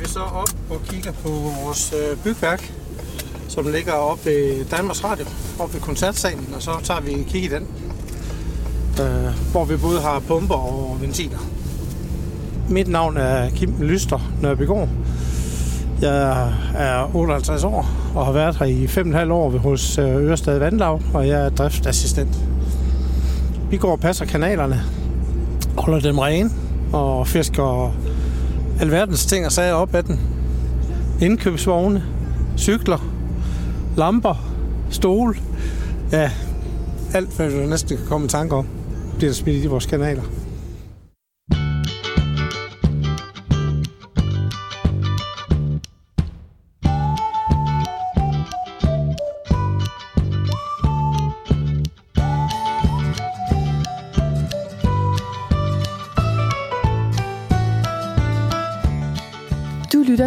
vi så op og kigger på vores øh, bygværk, som ligger oppe ved Danmarks Radio, oppe ved koncertsalen, og så tager vi en kig i den, øh, hvor vi både har pumper og ventiler. Mit navn er Kim Lyster Nørbygård. Jeg er 58 år og har været her i 5,5 år hos øh, Ørestad Vandlav, og jeg er driftsassistent. Vi går og passer kanalerne, holder dem rene og fisker alverdens ting og sager op af den. Indkøbsvogne, cykler, lamper, stol. Ja, alt hvad du næsten kan komme i tanke om, bliver der smidt i vores kanaler.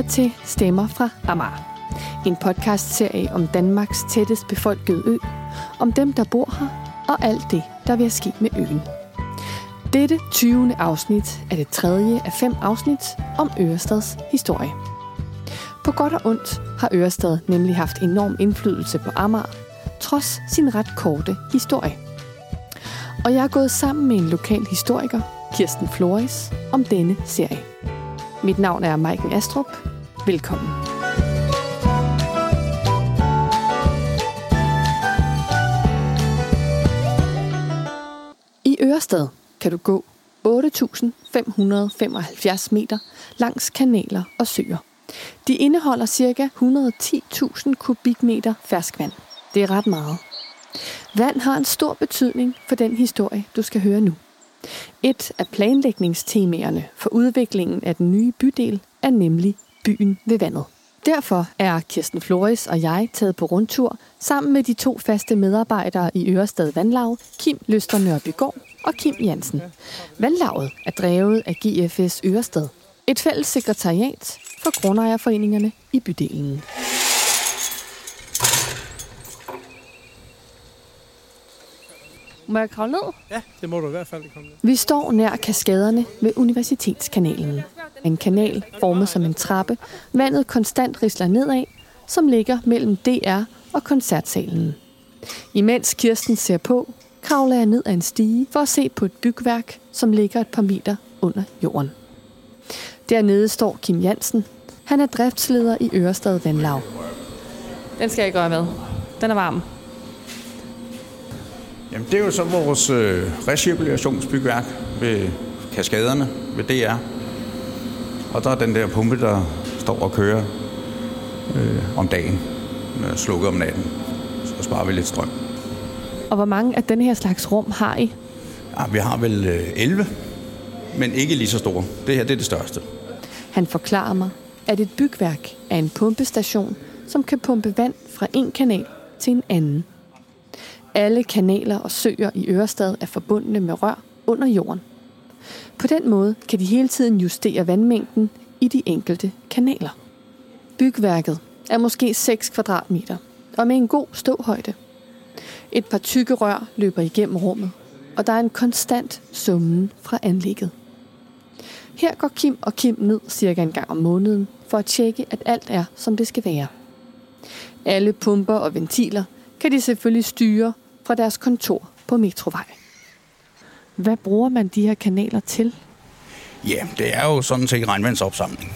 Til Stemmer fra Amager. En podcast-serie om Danmarks tættest befolkede ø, om dem, der bor her, og alt det, der vil ske med øen. Dette 20. afsnit er det tredje af fem afsnit om Ørestads historie. På godt og ondt har Ørestad nemlig haft enorm indflydelse på Amager, trods sin ret korte historie. Og jeg er gået sammen med en lokal historiker, Kirsten Flores, om denne serie. Mit navn er Maiken Astrup. Velkommen. I Ørestad kan du gå 8.575 meter langs kanaler og søer. De indeholder ca. 110.000 kubikmeter ferskvand. Det er ret meget. Vand har en stor betydning for den historie, du skal høre nu. Et af planlægningstemaerne for udviklingen af den nye bydel er nemlig byen ved vandet. Derfor er Kirsten Flores og jeg taget på rundtur sammen med de to faste medarbejdere i Ørestad Vandlag, Kim Løster Nørbygård og Kim Jansen. Vandlaget er drevet af GFS Ørestad, et fælles sekretariat for grundejerforeningerne i bydelen. Må jeg kravle ned? Ja, det må du i hvert fald komme ned. Vi står nær kaskaderne ved Universitetskanalen. En kanal formet som en trappe, vandet konstant risler nedad, som ligger mellem DR og koncertsalen. Imens Kirsten ser på, kravler jeg ned ad en stige for at se på et bygværk, som ligger et par meter under jorden. Dernede står Kim Jansen. Han er driftsleder i Ørestad Vandlag. Den skal jeg gøre med. Den er varm. Jamen, det er jo så vores øh, recirkulationsbygværk ved kaskaderne ved DR. Og der er den der pumpe, der står og kører øh, om dagen, øh, slukket om natten. Så sparer vi lidt strøm. Og hvor mange af den her slags rum har I? Ja, vi har vel øh, 11, men ikke lige så store. Det her det er det største. Han forklarer mig, at et bygværk er en pumpestation, som kan pumpe vand fra en kanal til en anden. Alle kanaler og søer i Ørestad er forbundne med rør under jorden. På den måde kan de hele tiden justere vandmængden i de enkelte kanaler. Bygværket er måske 6 kvadratmeter og med en god ståhøjde. Et par tykke rør løber igennem rummet, og der er en konstant summen fra anlægget. Her går Kim og Kim ned cirka en gang om måneden for at tjekke, at alt er, som det skal være. Alle pumper og ventiler kan de selvfølgelig styre fra deres kontor på Metrovej. Hvad bruger man de her kanaler til? Ja, det er jo sådan set regnvandsopsamling.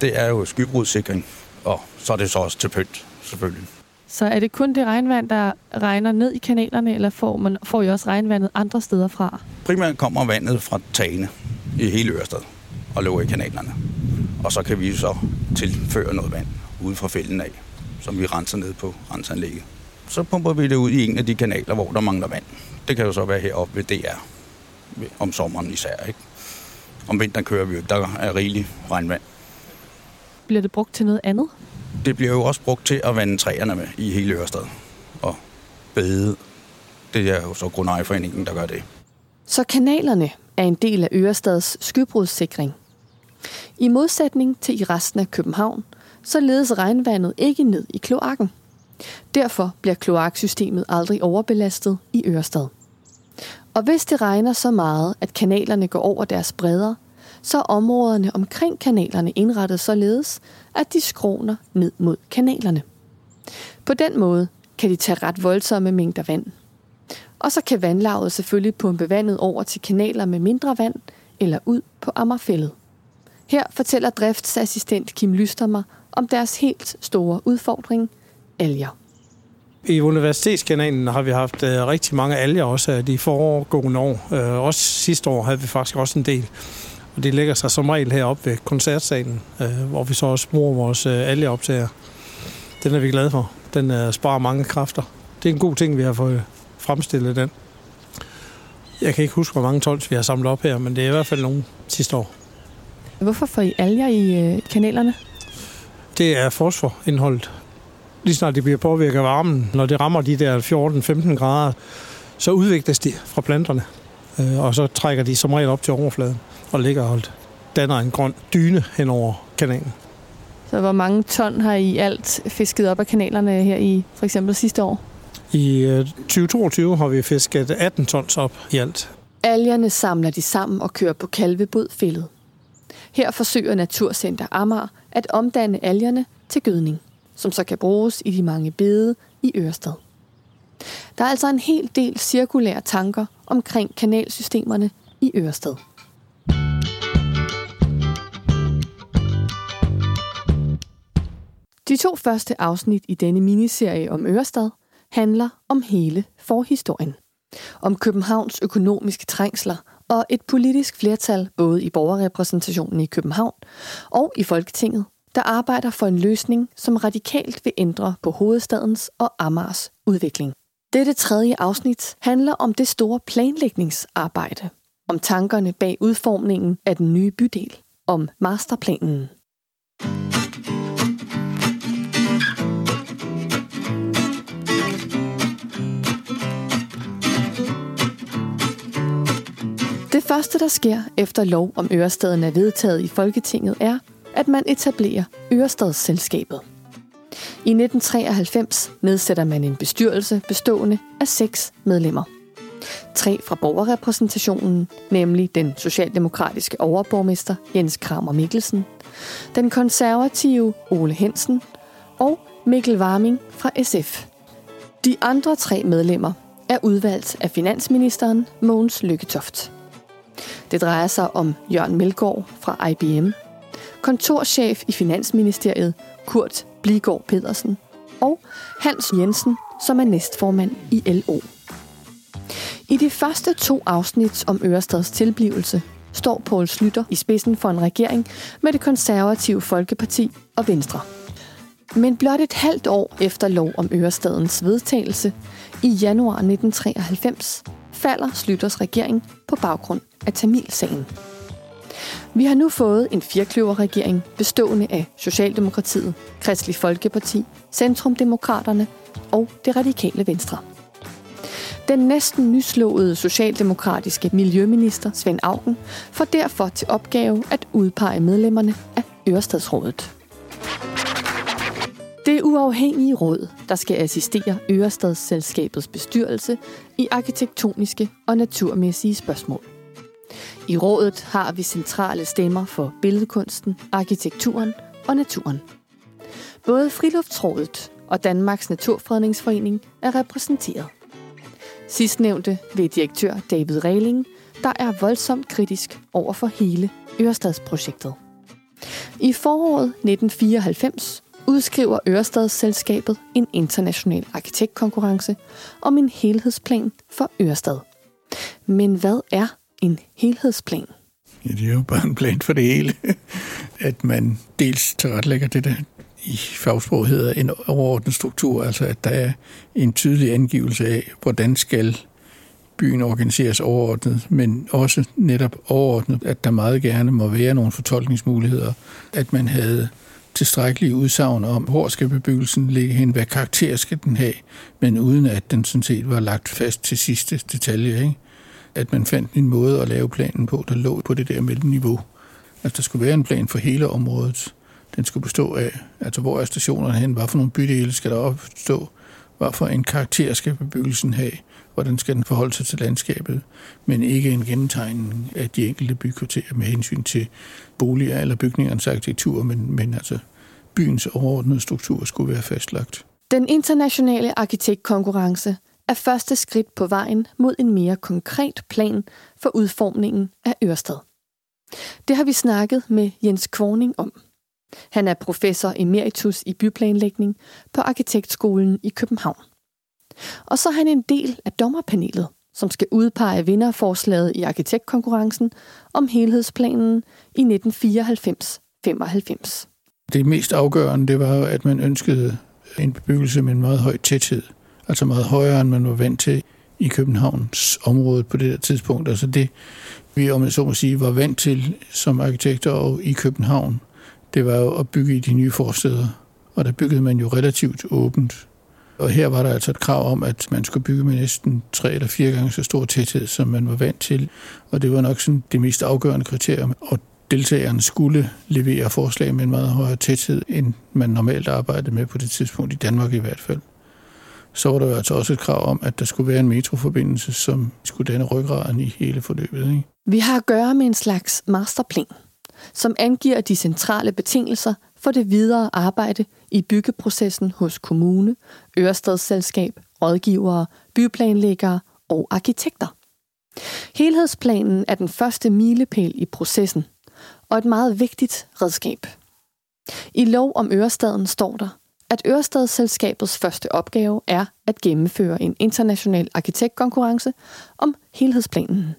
Det er jo skybrudssikring, og så er det så også til pynt, selvfølgelig. Så er det kun det regnvand, der regner ned i kanalerne, eller får, man, får I også regnvandet andre steder fra? Primært kommer vandet fra tagene i hele Ørestad og løber i kanalerne. Og så kan vi så tilføre noget vand ude fra fælden af, som vi renser ned på renseanlægget. Så pumper vi det ud i en af de kanaler, hvor der mangler vand. Det kan jo så være heroppe ved DR, om sommeren især. Ikke? Om vinteren kører vi jo, der er rigeligt regnvand. Bliver det brugt til noget andet? Det bliver jo også brugt til at vande træerne med i hele Ørestad. Og bede. Det er jo så Grundejerforeningen, der gør det. Så kanalerne er en del af Ørestads skybrudssikring. I modsætning til i resten af København, så ledes regnvandet ikke ned i kloakken. Derfor bliver kloaksystemet aldrig overbelastet i Ørestad. Og hvis det regner så meget, at kanalerne går over deres bredder, så er områderne omkring kanalerne indrettet således, at de skråner ned mod kanalerne. På den måde kan de tage ret voldsomme mængder vand. Og så kan vandlaget selvfølgelig pumpe vandet over til kanaler med mindre vand eller ud på Ammerfællet. Her fortæller driftsassistent Kim Lystermer om deres helt store udfordring, alger. I Universitetskanalen har vi haft uh, rigtig mange alger også de foregående år. Uh, også sidste år havde vi faktisk også en del. Og det ligger sig som regel heroppe ved koncertsalen, uh, hvor vi så også bruger vores uh, algeoptager. Den er vi glade for. Den uh, sparer mange kræfter. Det er en god ting, vi har fået fremstillet den. Jeg kan ikke huske, hvor mange tons vi har samlet op her, men det er i hvert fald nogle sidste år. Hvorfor får I alger i uh, kanalerne? Det er fosforindholdet lige snart det bliver påvirket af varmen, når det rammer de der 14-15 grader, så udvikles de fra planterne, øh, og så trækker de som regel op til overfladen og ligger og danner en grøn dyne hen over kanalen. Så hvor mange ton har I alt fisket op af kanalerne her i for eksempel sidste år? I 2022 øh, har vi fisket 18 tons op i alt. Algerne samler de sammen og kører på kalvebodfældet. Her forsøger Naturcenter Amager at omdanne algerne til gødning som så kan bruges i de mange bede i Ørsted. Der er altså en hel del cirkulære tanker omkring kanalsystemerne i Ørsted. De to første afsnit i denne miniserie om Ørsted handler om hele forhistorien. Om Københavns økonomiske trængsler og et politisk flertal både i borgerrepræsentationen i København og i Folketinget der arbejder for en løsning, som radikalt vil ændre på hovedstadens og Amars udvikling. Dette tredje afsnit handler om det store planlægningsarbejde, om tankerne bag udformningen af den nye bydel, om masterplanen. Det første, der sker efter lov om Ørestaden er vedtaget i Folketinget, er, at man etablerer Ørestadsselskabet. I 1993 nedsætter man en bestyrelse bestående af seks medlemmer. Tre fra borgerrepræsentationen, nemlig den socialdemokratiske overborgmester Jens Kramer Mikkelsen, den konservative Ole Hensen og Mikkel Warming fra SF. De andre tre medlemmer er udvalgt af finansministeren Mogens Lykketoft. Det drejer sig om Jørgen Melgaard fra IBM, kontorchef i Finansministeriet Kurt Bligård Pedersen og Hans Jensen, som er næstformand i LO. I de første to afsnit om Ørestads tilblivelse står Poul Slytter i spidsen for en regering med det konservative Folkeparti og Venstre. Men blot et halvt år efter lov om Ørestadens vedtagelse, i januar 1993, falder Slytters regering på baggrund af Tamilsagen. Vi har nu fået en firkløverregering bestående af Socialdemokratiet, Kristelig Folkeparti, Centrumdemokraterne og det radikale Venstre. Den næsten nyslåede socialdemokratiske miljøminister Svend Augen får derfor til opgave at udpege medlemmerne af Ørestadsrådet. Det uafhængige råd, der skal assistere Ørestadsselskabets bestyrelse i arkitektoniske og naturmæssige spørgsmål. I rådet har vi centrale stemmer for billedkunsten, arkitekturen og naturen. Både Friluftsrådet og Danmarks Naturfredningsforening er repræsenteret. Sidstnævnte ved direktør David Reiling, der er voldsomt kritisk over for hele Ørestadsprojektet. I foråret 1994 udskriver Ørestadsselskabet en international arkitektkonkurrence om en helhedsplan for Ørestad. Men hvad er en helhedsplan? Ja, det er jo bare en plan for det hele. At man dels tilrettelægger det, der i fagsprog hedder en overordnet struktur, altså at der er en tydelig angivelse af, hvordan skal byen organiseres overordnet, men også netop overordnet, at der meget gerne må være nogle fortolkningsmuligheder, at man havde tilstrækkelige udsagn om, hvor skal bebyggelsen ligge hen, hvad karakter skal den have, men uden at den sådan set var lagt fast til sidste detalje. Ikke? At man fandt en måde at lave planen på, der lå på det der mellemniveau. Altså, der skulle være en plan for hele området. Den skulle bestå af, altså hvor er stationerne hen, hvad for nogle bydele skal der opstå, hvad for en karakter skal bebyggelsen have, hvordan skal den forholde sig til landskabet, men ikke en gennemtegning af de enkelte bykvarterer med hensyn til boliger eller bygningernes arkitektur, men, men altså byens overordnede struktur skulle være fastlagt. Den internationale arkitektkonkurrence er første skridt på vejen mod en mere konkret plan for udformningen af Ørsted. Det har vi snakket med Jens Kvorning om. Han er professor emeritus i byplanlægning på Arkitektskolen i København. Og så er han en del af dommerpanelet, som skal udpege vinderforslaget i arkitektkonkurrencen om helhedsplanen i 1994-95. Det mest afgørende, det var at man ønskede en bebyggelse med en meget høj tæthed. Altså meget højere, end man var vant til i Københavns område på det der tidspunkt. Altså det, vi om jeg så må sige, var vant til som arkitekter og i København, det var jo at bygge i de nye forsteder. Og der byggede man jo relativt åbent. Og her var der altså et krav om, at man skulle bygge med næsten tre eller fire gange så stor tæthed, som man var vant til. Og det var nok sådan det mest afgørende kriterium. Og deltagerne skulle levere forslag med en meget højere tæthed, end man normalt arbejdede med på det tidspunkt, i Danmark i hvert fald. Så var der jo altså også et krav om, at der skulle være en metroforbindelse, som skulle danne ryggraden i hele forløbet. Ikke? Vi har at gøre med en slags masterplan, som angiver de centrale betingelser for det videre arbejde i byggeprocessen hos kommune, Ørestadsselskab, rådgivere, byplanlæggere og arkitekter. Helhedsplanen er den første milepæl i processen – og et meget vigtigt redskab. I lov om Ørestaden står der, at Ørestadsselskabets første opgave er at gennemføre en international arkitektkonkurrence om helhedsplanen.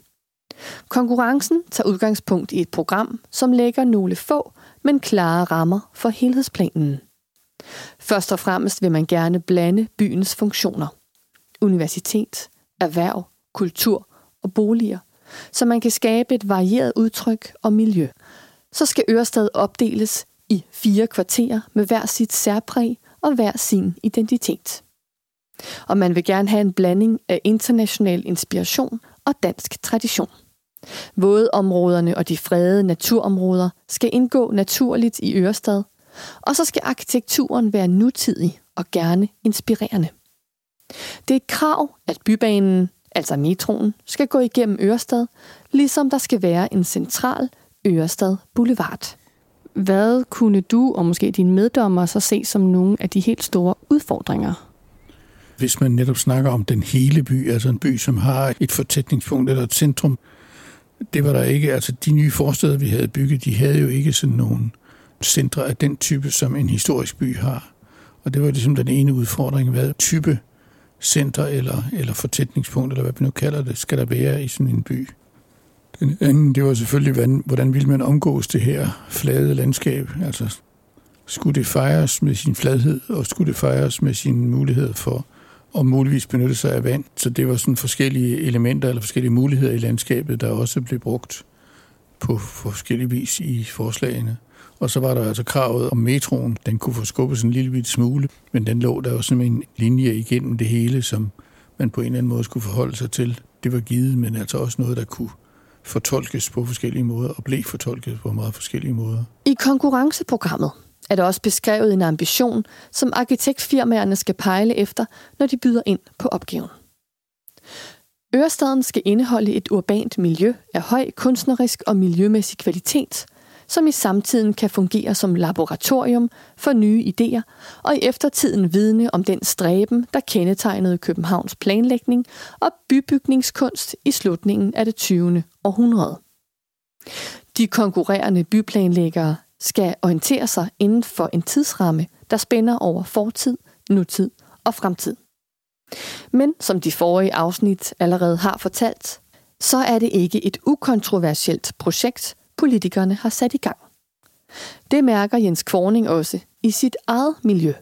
Konkurrencen tager udgangspunkt i et program, som lægger nogle få, men klare rammer for helhedsplanen. Først og fremmest vil man gerne blande byens funktioner. Universitet, erhverv, kultur og boliger, så man kan skabe et varieret udtryk og miljø – så skal Ørestad opdeles i fire kvarterer med hver sit særpræg og hver sin identitet. Og man vil gerne have en blanding af international inspiration og dansk tradition. Vådområderne og de fredede naturområder skal indgå naturligt i Ørestad, og så skal arkitekturen være nutidig og gerne inspirerende. Det er et krav, at bybanen, altså metroen, skal gå igennem Ørestad, ligesom der skal være en central Ørestad Boulevard. Hvad kunne du og måske dine meddommer så se som nogle af de helt store udfordringer? Hvis man netop snakker om den hele by, altså en by, som har et fortætningspunkt eller et centrum, det var der ikke. Altså de nye forsteder, vi havde bygget, de havde jo ikke sådan nogle centre af den type, som en historisk by har. Og det var ligesom den ene udfordring, hvad type center eller, eller fortætningspunkt, eller hvad vi nu kalder det, skal der være i sådan en by. Den anden, det var selvfølgelig, hvordan, hvordan ville man omgås det her flade landskab? Altså, skulle det fejres med sin fladhed, og skulle det fejres med sin mulighed for at muligvis benytte sig af vand? Så det var sådan forskellige elementer eller forskellige muligheder i landskabet, der også blev brugt på forskellige vis i forslagene. Og så var der altså kravet om metroen. Den kunne få skubbet en lille bit smule, men den lå der jo som en linje igennem det hele, som man på en eller anden måde skulle forholde sig til. Det var givet, men altså også noget, der kunne fortolkes på forskellige måder og blev fortolket på meget forskellige måder. I konkurrenceprogrammet er der også beskrevet en ambition, som arkitektfirmaerne skal pejle efter, når de byder ind på opgaven. Ørestaden skal indeholde et urbant miljø af høj kunstnerisk og miljømæssig kvalitet – som i samtiden kan fungere som laboratorium for nye idéer, og i eftertiden vidne om den stræben, der kendetegnede Københavns planlægning og bybygningskunst i slutningen af det 20. århundrede. De konkurrerende byplanlæggere skal orientere sig inden for en tidsramme, der spænder over fortid, nutid og fremtid. Men som de forrige afsnit allerede har fortalt, så er det ikke et ukontroversielt projekt, politikerne har sat i gang. Det mærker Jens Kvorning også i sit eget miljø.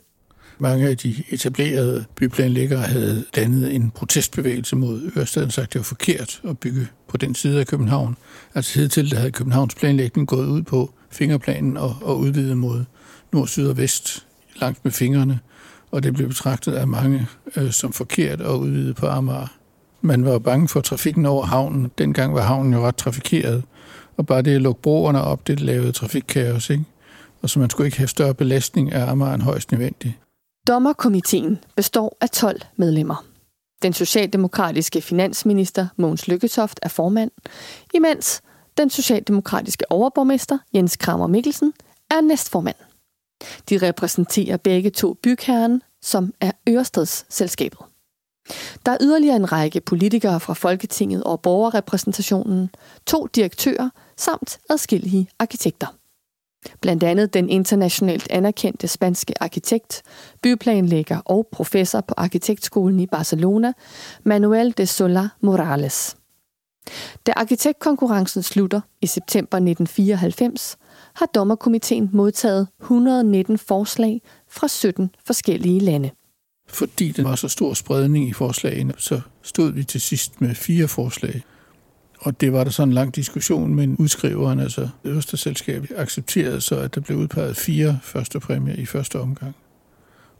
Mange af de etablerede byplanlæggere havde dannet en protestbevægelse mod Ørestaden, sagt, at det var forkert at bygge på den side af København. Altså hidtil der havde Københavns planlægning gået ud på fingerplanen og, og udvidet mod nord, syd og vest langt med fingrene, og det blev betragtet af mange øh, som forkert at udvide på Amager. Man var bange for trafikken over havnen. Dengang var havnen jo ret trafikeret, og bare det at lukke broerne op, det lavede trafikkaos, ikke? Og så man skulle ikke have større belastning af Amager end højst nødvendigt. Dommerkomiteen består af 12 medlemmer. Den socialdemokratiske finansminister Mogens Lykketoft er formand, imens den socialdemokratiske overborgmester Jens Kramer Mikkelsen er næstformand. De repræsenterer begge to bygherren, som er Ørestedsselskabet. Der er yderligere en række politikere fra Folketinget og borgerrepræsentationen, to direktører samt adskillige arkitekter. Blandt andet den internationalt anerkendte spanske arkitekt, byplanlægger og professor på Arkitektskolen i Barcelona, Manuel de Sola Morales. Da arkitektkonkurrencen slutter i september 1994, har dommerkomiteen modtaget 119 forslag fra 17 forskellige lande. Fordi der var så stor spredning i forslagene, så stod vi til sidst med fire forslag. Og det var der sådan en lang diskussion, men udskriveren, altså øverste selskab, accepterede så, at der blev udpeget fire første præmier i første omgang.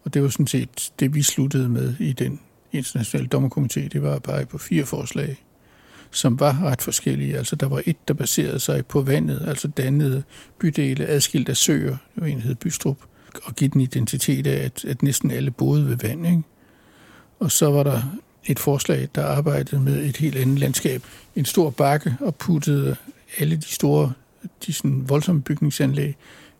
Og det var sådan set det, vi sluttede med i den internationale dommerkomité. Det var at pege på fire forslag, som var ret forskellige. Altså der var et, der baserede sig på vandet, altså dannede bydele adskilt af søer, det var en, hed Bystrup, og give den identitet af, at, at næsten alle boede ved vand. Ikke? Og så var der et forslag, der arbejdede med et helt andet landskab. En stor bakke og puttede alle de store, de sådan voldsomme bygningsanlæg,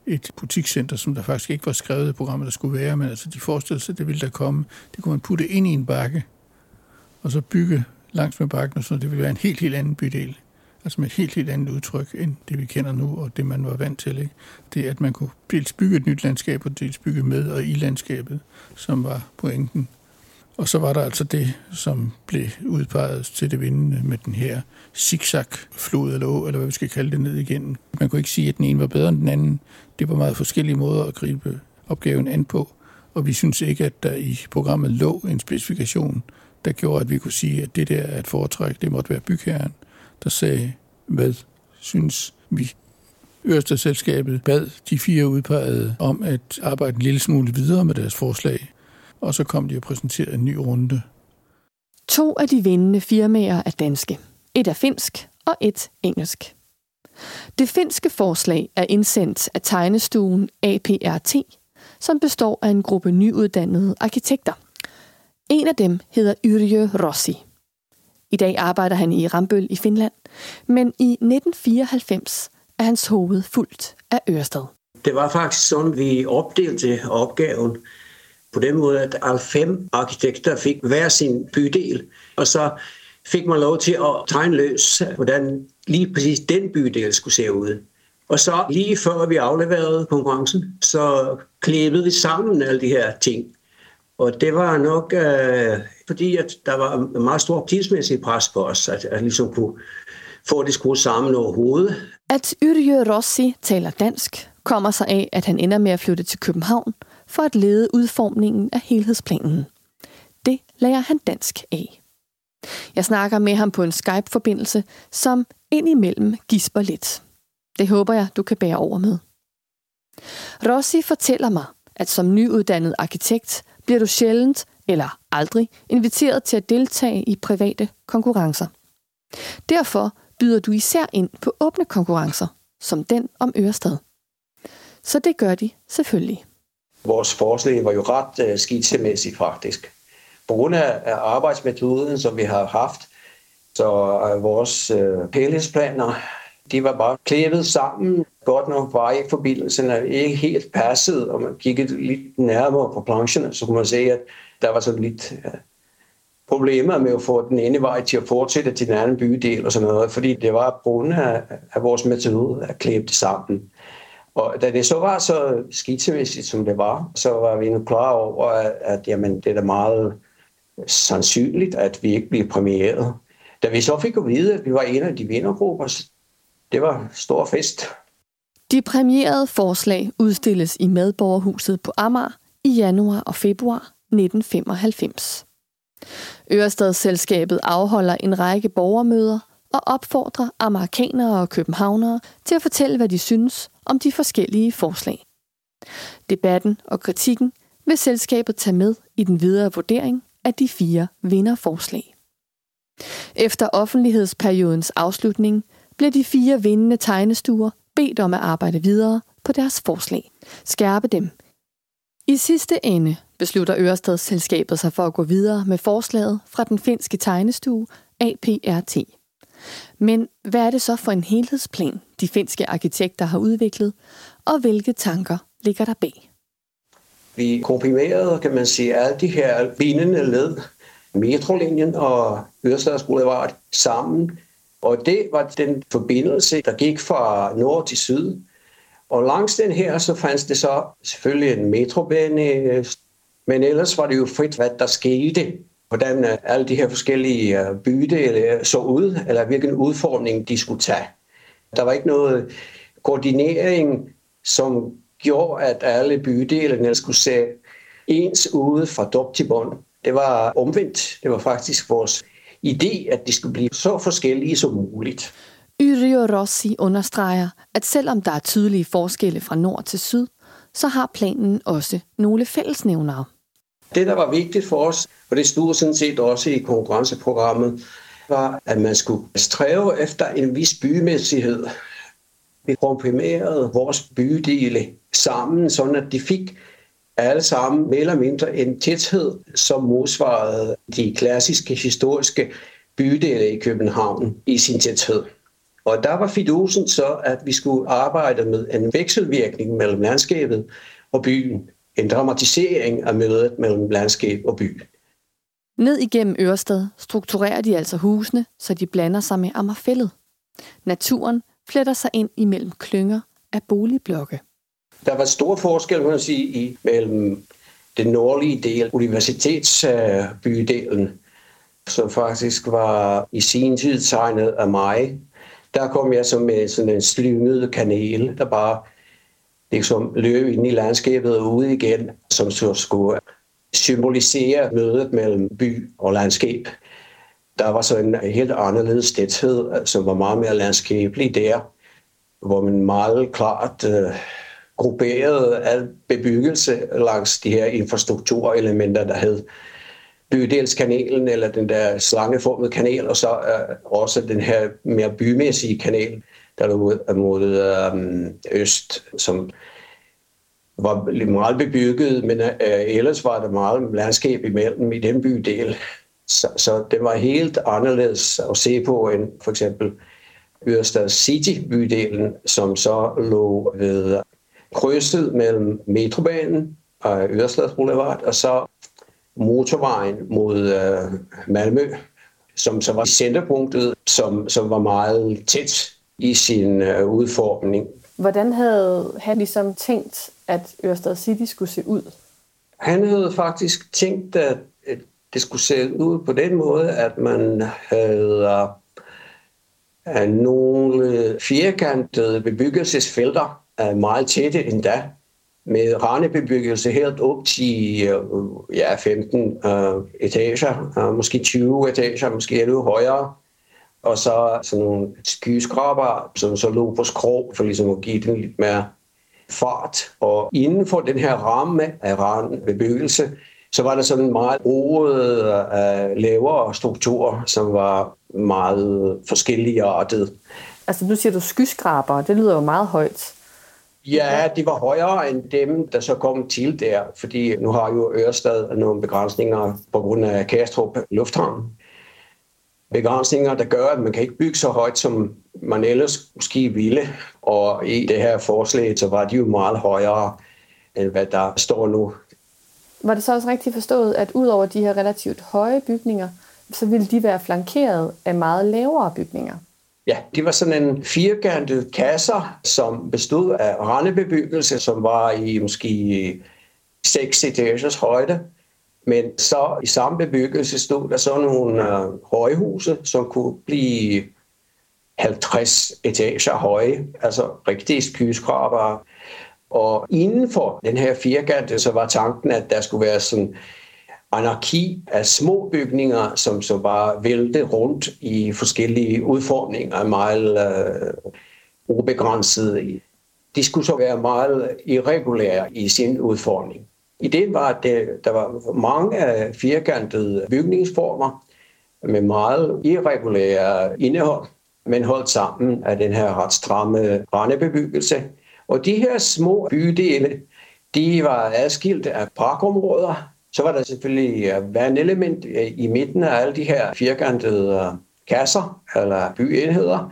et butikscenter, som der faktisk ikke var skrevet i programmet, der skulle være, men altså de forestillede sig, det ville der komme. Det kunne man putte ind i en bakke, og så bygge langs med bakken, så det ville være en helt, helt anden bydel. Altså med et helt, helt andet udtryk, end det vi kender nu, og det man var vant til. Ikke? Det at man kunne dels bygge et nyt landskab, og dels bygge med og i landskabet, som var pointen. Og så var der altså det, som blev udpeget til det vindende med den her zigzag-flod eller å, eller hvad vi skal kalde det, ned igen. Man kunne ikke sige, at den ene var bedre end den anden. Det var meget forskellige måder at gribe opgaven an på. Og vi synes ikke, at der i programmet lå en specifikation, der gjorde, at vi kunne sige, at det der er et foretræk, det måtte være bygherren, der sagde, hvad synes vi. Ørsteselskabet bad de fire udpegede om at arbejde en lille smule videre med deres forslag, og så kom de og præsenterede en ny runde. To af de vindende firmaer er danske. Et er finsk og et engelsk. Det finske forslag er indsendt af tegnestuen APRT, som består af en gruppe nyuddannede arkitekter. En af dem hedder Yrjö Rossi. I dag arbejder han i Rambøl i Finland, men i 1994 er hans hoved fuldt af Ørsted. Det var faktisk sådan, vi opdelte opgaven på den måde, at alle fem arkitekter fik hver sin bydel, og så fik man lov til at tegne løs, hvordan lige præcis den bydel skulle se ud. Og så lige før vi afleverede konkurrencen, så klippede vi sammen alle de her ting. Og det var nok øh, fordi, at der var meget stor tidsmæssig pres på os, at, at ligesom kunne få det skruet sammen over hovedet. At Yrje Rossi taler dansk, kommer sig af, at han ender med at flytte til København for at lede udformningen af helhedsplanen. Det lærer han dansk af. Jeg snakker med ham på en Skype-forbindelse, som indimellem gisper lidt. Det håber jeg, du kan bære over med. Rossi fortæller mig, at som nyuddannet arkitekt bliver du sjældent eller aldrig inviteret til at deltage i private konkurrencer. Derfor byder du især ind på åbne konkurrencer, som den om Ørestad. Så det gør de selvfølgelig. Vores forslag var jo ret øh, skitsemæssigt faktisk. På grund af, af arbejdsmetoden, som vi har haft, så uh, vores øh, helhedsplaner, de var bare klæbet sammen. Godt nok var ikke forbindelsen øh, ikke helt passet, og man kiggede lidt nærmere på plancherne, så kunne man se, at der var sådan lidt øh, problemer med at få den ene vej til at fortsætte til den anden bydel og sådan noget, fordi det var på grund af, af vores metode at klæbe det sammen. Og da det så var så skitsemæssigt, som det var, så var vi nu klar over, at, at jamen, det er da meget sandsynligt, at vi ikke bliver premieret. Da vi så fik at vide, at vi var en af de vindergrupper, det var stor fest. De præmierede forslag udstilles i Medborgerhuset på Amager i januar og februar 1995. Ørestadsselskabet afholder en række borgermøder og opfordrer amerikanere og københavnere til at fortælle, hvad de synes om de forskellige forslag. Debatten og kritikken vil selskabet tage med i den videre vurdering af de fire vinderforslag. Efter offentlighedsperiodens afslutning bliver de fire vindende tegnestuer bedt om at arbejde videre på deres forslag, skærpe dem, I sidste ende beslutter Ørestadsselskabet sig for at gå videre med forslaget fra den finske tegnestue APRT. Men hvad er det så for en helhedsplan, de finske arkitekter har udviklet, og hvilke tanker ligger der bag? Vi komprimerede, kan man sige, alle de her bindende led, metrolinjen og Ørestads Boulevard sammen. Og det var den forbindelse, der gik fra nord til syd. Og langs den her, så fandt det så selvfølgelig en metrobane, øh, men ellers var det jo frit, hvad der skete hvordan øh, alle de her forskellige øh, bydele øh, så ud, eller hvilken udformning de skulle tage. Der var ikke noget koordinering, som gjorde, at alle bydelene skulle se ens ud fra top til bund. Det var omvendt. Det var faktisk vores idé, at de skulle blive så forskellige som muligt. Yrio Rossi understreger, at selvom der er tydelige forskelle fra nord til syd, så har planen også nogle fællesnævnere. Det, der var vigtigt for os, og det stod sådan set også i konkurrenceprogrammet, var, at man skulle stræve efter en vis bymæssighed. Vi komprimerede vores bydele sammen, sådan at de fik alle sammen mere eller mindre en tæthed, som modsvarede de klassiske historiske bydele i København i sin tæthed. Og der var fidusen så, at vi skulle arbejde med en vekselvirkning mellem landskabet og byen en dramatisering af mødet mellem landskab og by. Ned igennem Ørsted strukturerer de altså husene, så de blander sig med Ammerfællet. Naturen fletter sig ind imellem klynger af boligblokke. Der var stor forskel, kan man sige, i, mellem den nordlige del, universitetsbydelen, som faktisk var i sin tid tegnet af mig. Der kom jeg så med sådan en slynget kanal, der bare liksom løb ind i landskabet og ud igen, som så skulle symbolisere mødet mellem by og landskab. Der var så en helt anderledes stedthed, som var meget mere landskabelig der, hvor man meget klart uh, grupperede al bebyggelse langs de her infrastrukturelementer, der hed bydelskanalen, eller den der slangeformede kanal, og så uh, også den her mere bymæssige kanal, der mod, øh, mod øh, øst, som var meget bebygget, men øh, ellers var der meget landskab imellem i den bydel. Så, så det var helt anderledes at se på end for eksempel Ørestad City-bydelen, som så lå ved krydset mellem metrobanen og Ørestads Boulevard, og så motorvejen mod øh, Malmø, som så var centerpunktet, som, som var meget tæt i sin uh, udformning. Hvordan havde han ligesom tænkt, at Ørestad City skulle se ud? Han havde faktisk tænkt, at det skulle se ud på den måde, at man havde uh, nogle firkantede bebyggelsesfelter, uh, meget tætte endda, med randebebyggelse helt op til ja, 15 uh, etager, uh, måske 20 etager, måske endnu højere og så sådan nogle skyskraber, som så lå på skrå, for ligesom at give den lidt mere fart. Og inden for den her ramme af bebyggelse, så var der sådan en meget roet uh, lavere struktur, som var meget forskellige artet. Altså nu siger du skyskraber, det lyder jo meget højt. Ja, de var højere end dem, der så kom til der, fordi nu har jo Ørestad nogle begrænsninger på grund af Kastrup Lufthavn begrænsninger, der gør, at man kan ikke bygge så højt, som man ellers måske ville. Og i det her forslag, så var de jo meget højere, end hvad der står nu. Var det så også rigtigt forstået, at udover de her relativt høje bygninger, så ville de være flankeret af meget lavere bygninger? Ja, det var sådan en firkantet kasser, som bestod af randebebyggelse, som var i måske 6 etagers højde. Men så i samme bebyggelse stod der så nogle øh, højhuse, som kunne blive 50 etager høje, altså rigtige skyskrabere. Og inden for den her firkant, så var tanken, at der skulle være sådan anarki af små bygninger, som så bare vælte rundt i forskellige udformninger, meget øh, ubegrænsede. De skulle så være meget irregulære i sin udformning. Ideen var, at der var mange øh, firkantede bygningsformer med meget irregulære indhold, men holdt sammen af den her ret stramme randebebyggelse. Og de her små bydele, De var adskilt af parkområder. Så var der selvfølgelig vandelement øh, i midten af alle de her firkantede øh, kasser eller byenheder.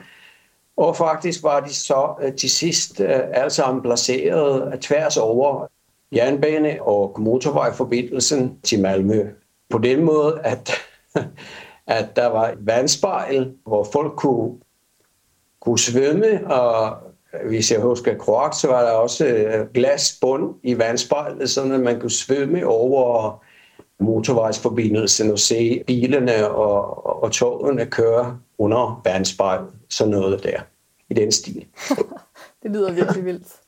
Og faktisk var de så til sidst alle sammen placeret tværs over jernbane- og motorvejforbindelsen til Malmø. På den måde, at, at der var et vandspejl, hvor folk kunne, kunne svømme, og hvis jeg husker korrekt, så var der også øh, glasbund i vandspejlet, så man kunne svømme over motorvejsforbindelsen og se bilerne og, og, og togene køre under vandspejlet. Sådan noget der, i den stil. det lyder virkelig vildt.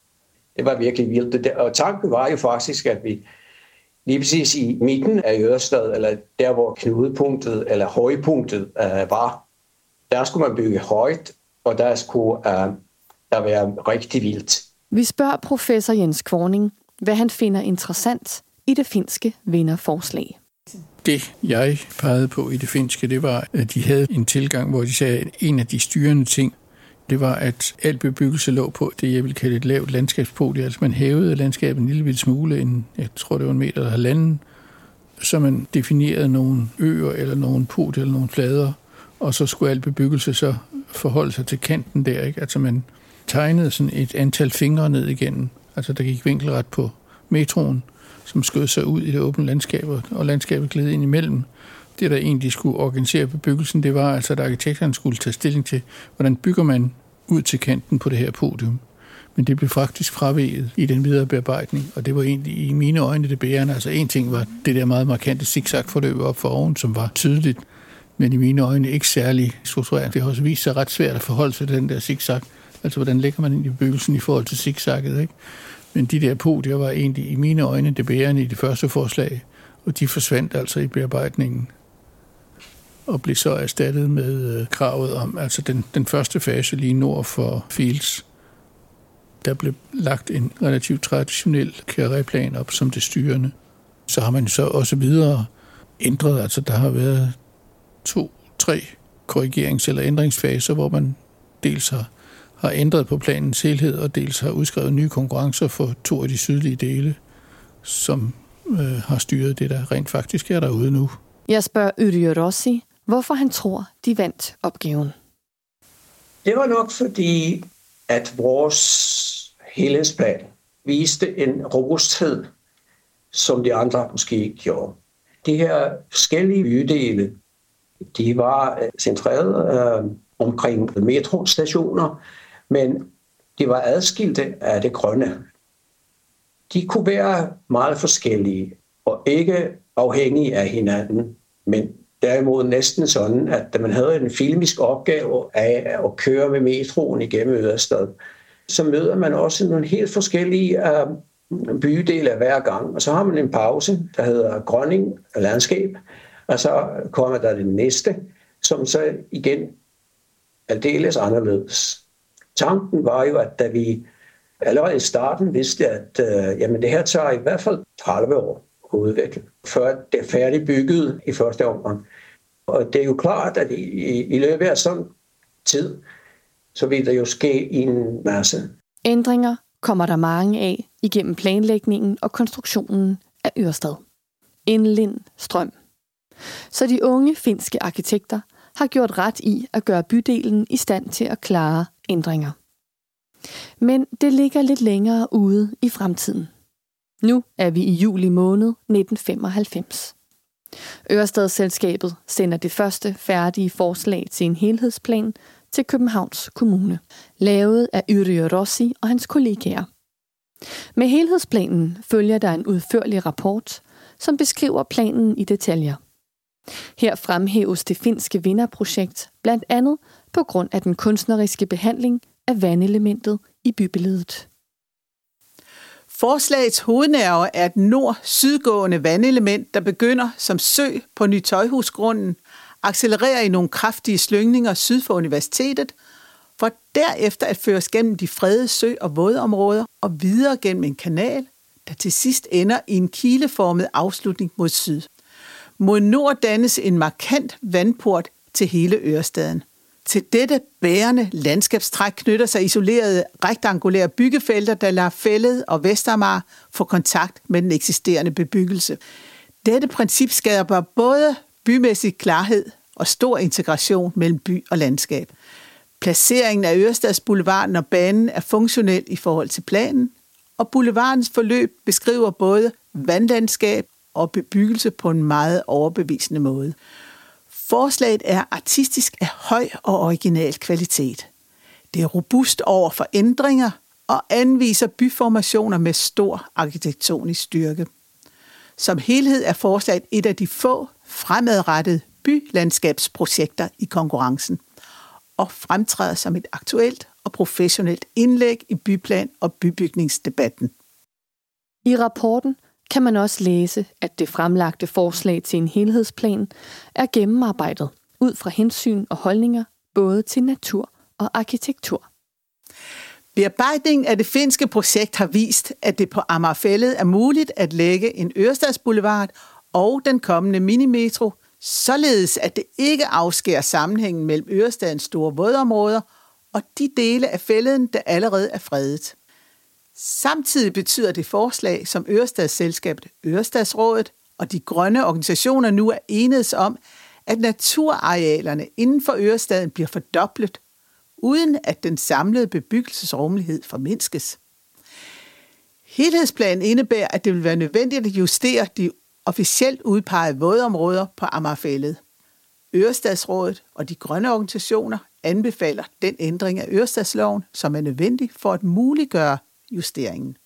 Det var virkelig vildt. Og tanken var jo faktisk, at vi lige præcis i midten af Ørestad, eller der hvor knudepunktet, eller højpunktet uh, var, der skulle man bygge højt, og der skulle uh, der være rigtig vildt. Vi spørger professor Jens Kvorning, hvad han finder interessant i det finske vinderforslag. Det, jeg pegede på i det finske, det var, at de havde en tilgang, hvor de sagde, at en af de styrende ting, det var, at al bebyggelse lå på det, jeg vil kalde et lavt landskabspol. Altså man hævede landskabet en lille smule, en, jeg tror det var en meter eller halvanden, så man definerede nogle øer eller nogle podier eller nogle flader, og så skulle al bebyggelse så forholde sig til kanten der. Ikke? Altså man tegnede sådan et antal fingre ned igennem, altså der gik vinkelret på metroen, som skød sig ud i det åbne landskab, og landskabet gled ind imellem. Det, der egentlig skulle organisere bebyggelsen, det var altså, at arkitekterne skulle tage stilling til, hvordan bygger man ud til kanten på det her podium. Men det blev faktisk fraveget i den videre bearbejdning, og det var egentlig i mine øjne det bærende. Altså en ting var det der meget markante zigzag-forløb op for oven, som var tydeligt, men i mine øjne ikke særlig struktureret. Det har også vist sig ret svært at forholde sig til den der zigzag. Altså hvordan lægger man ind i bebyggelsen i forhold til zigzagget, ikke? Men de der podier var egentlig i mine øjne det bærende i det første forslag, og de forsvandt altså i bearbejdningen og blev så erstattet med øh, kravet om, altså den, den første fase lige nord for Fields, der blev lagt en relativt traditionel karriereplan op som det styrende. Så har man så også videre ændret, altså der har været to, tre korrigerings- eller ændringsfaser, hvor man dels har, har ændret på planens helhed, og dels har udskrevet nye konkurrencer for to af de sydlige dele, som øh, har styret det, der rent faktisk er derude nu. Jeg spørger Yrjö Rossi, hvorfor han tror, de vandt opgaven. Det var nok fordi, at vores helhedsplan viste en robusthed, som de andre måske ikke gjorde. De her forskellige bydele, de var øh, centreret øh, omkring metrostationer, men de var adskilte af det grønne. De kunne være meget forskellige og ikke afhængige af hinanden, men derimod næsten sådan, at man havde en filmisk opgave af at køre med metroen igennem Ørestad, så møder man også nogle helt forskellige uh, bydele hver gang. Og så har man en pause, der hedder grønning og landskab, og så kommer der det næste, som så igen er anderledes. Tanken var jo, at da vi allerede i starten vidste, at uh, jamen det her tager i hvert fald 30 år at udvikle, før det er færdigbygget i første omgang. Og det er jo klart, at i, i løbet af sådan tid, så vil der jo ske en masse. Ændringer kommer der mange af igennem planlægningen og konstruktionen af Ørestad. En lind strøm. Så de unge finske arkitekter har gjort ret i at gøre bydelen i stand til at klare ændringer. Men det ligger lidt længere ude i fremtiden. Nu er vi i juli måned 1995. Ørestadsselskabet sender det første færdige forslag til en helhedsplan til Københavns Kommune, lavet af Yrjö Rossi og hans kollegaer. Med helhedsplanen følger der en udførlig rapport, som beskriver planen i detaljer. Her fremhæves det finske vinderprojekt blandt andet på grund af den kunstneriske behandling af vandelementet i bybilledet. Forslagets hovednerve er et nord-sydgående vandelement, der begynder som sø på Nytøjhusgrunden, accelererer i nogle kraftige slyngninger syd for universitetet, for derefter at føres gennem de fredede sø- og vådområder og videre gennem en kanal, der til sidst ender i en kileformet afslutning mod syd. Mod nord dannes en markant vandport til hele Ørestaden. Til dette bærende landskabstræk knytter sig isolerede rektangulære byggefelter, der lader fældet og Vestermar få kontakt med den eksisterende bebyggelse. Dette princip skaber både bymæssig klarhed og stor integration mellem by og landskab. Placeringen af Ørestadsboulevarden og banen er funktionel i forhold til planen, og boulevardens forløb beskriver både vandlandskab og bebyggelse på en meget overbevisende måde. Forslaget er artistisk af høj og original kvalitet. Det er robust over for ændringer og anviser byformationer med stor arkitektonisk styrke. Som helhed er forslaget et af de få fremadrettede bylandskabsprojekter i konkurrencen og fremtræder som et aktuelt og professionelt indlæg i byplan- og bybygningsdebatten. I rapporten kan man også læse, at det fremlagte forslag til en helhedsplan er gennemarbejdet ud fra hensyn og holdninger både til natur og arkitektur. Bearbejdningen af det finske projekt har vist, at det på Amagerfællet er muligt at lægge en Ørestadsboulevard og den kommende minimetro, således at det ikke afskærer sammenhængen mellem Ørestadens store vådområder og de dele af fælleden, der allerede er fredet. Samtidig betyder det forslag, som Ørestadsselskabet Ørestadsrådet og de grønne organisationer nu er enedes om, at naturarealerne inden for Ørestaden bliver fordoblet, uden at den samlede bebyggelsesrummelighed formindskes. Helhedsplanen indebærer, at det vil være nødvendigt at justere de officielt udpegede vådområder på Amagerfællet. Ørestadsrådet og de grønne organisationer anbefaler den ændring af Ørestadsloven, som er nødvendig for at muliggøre justeringen.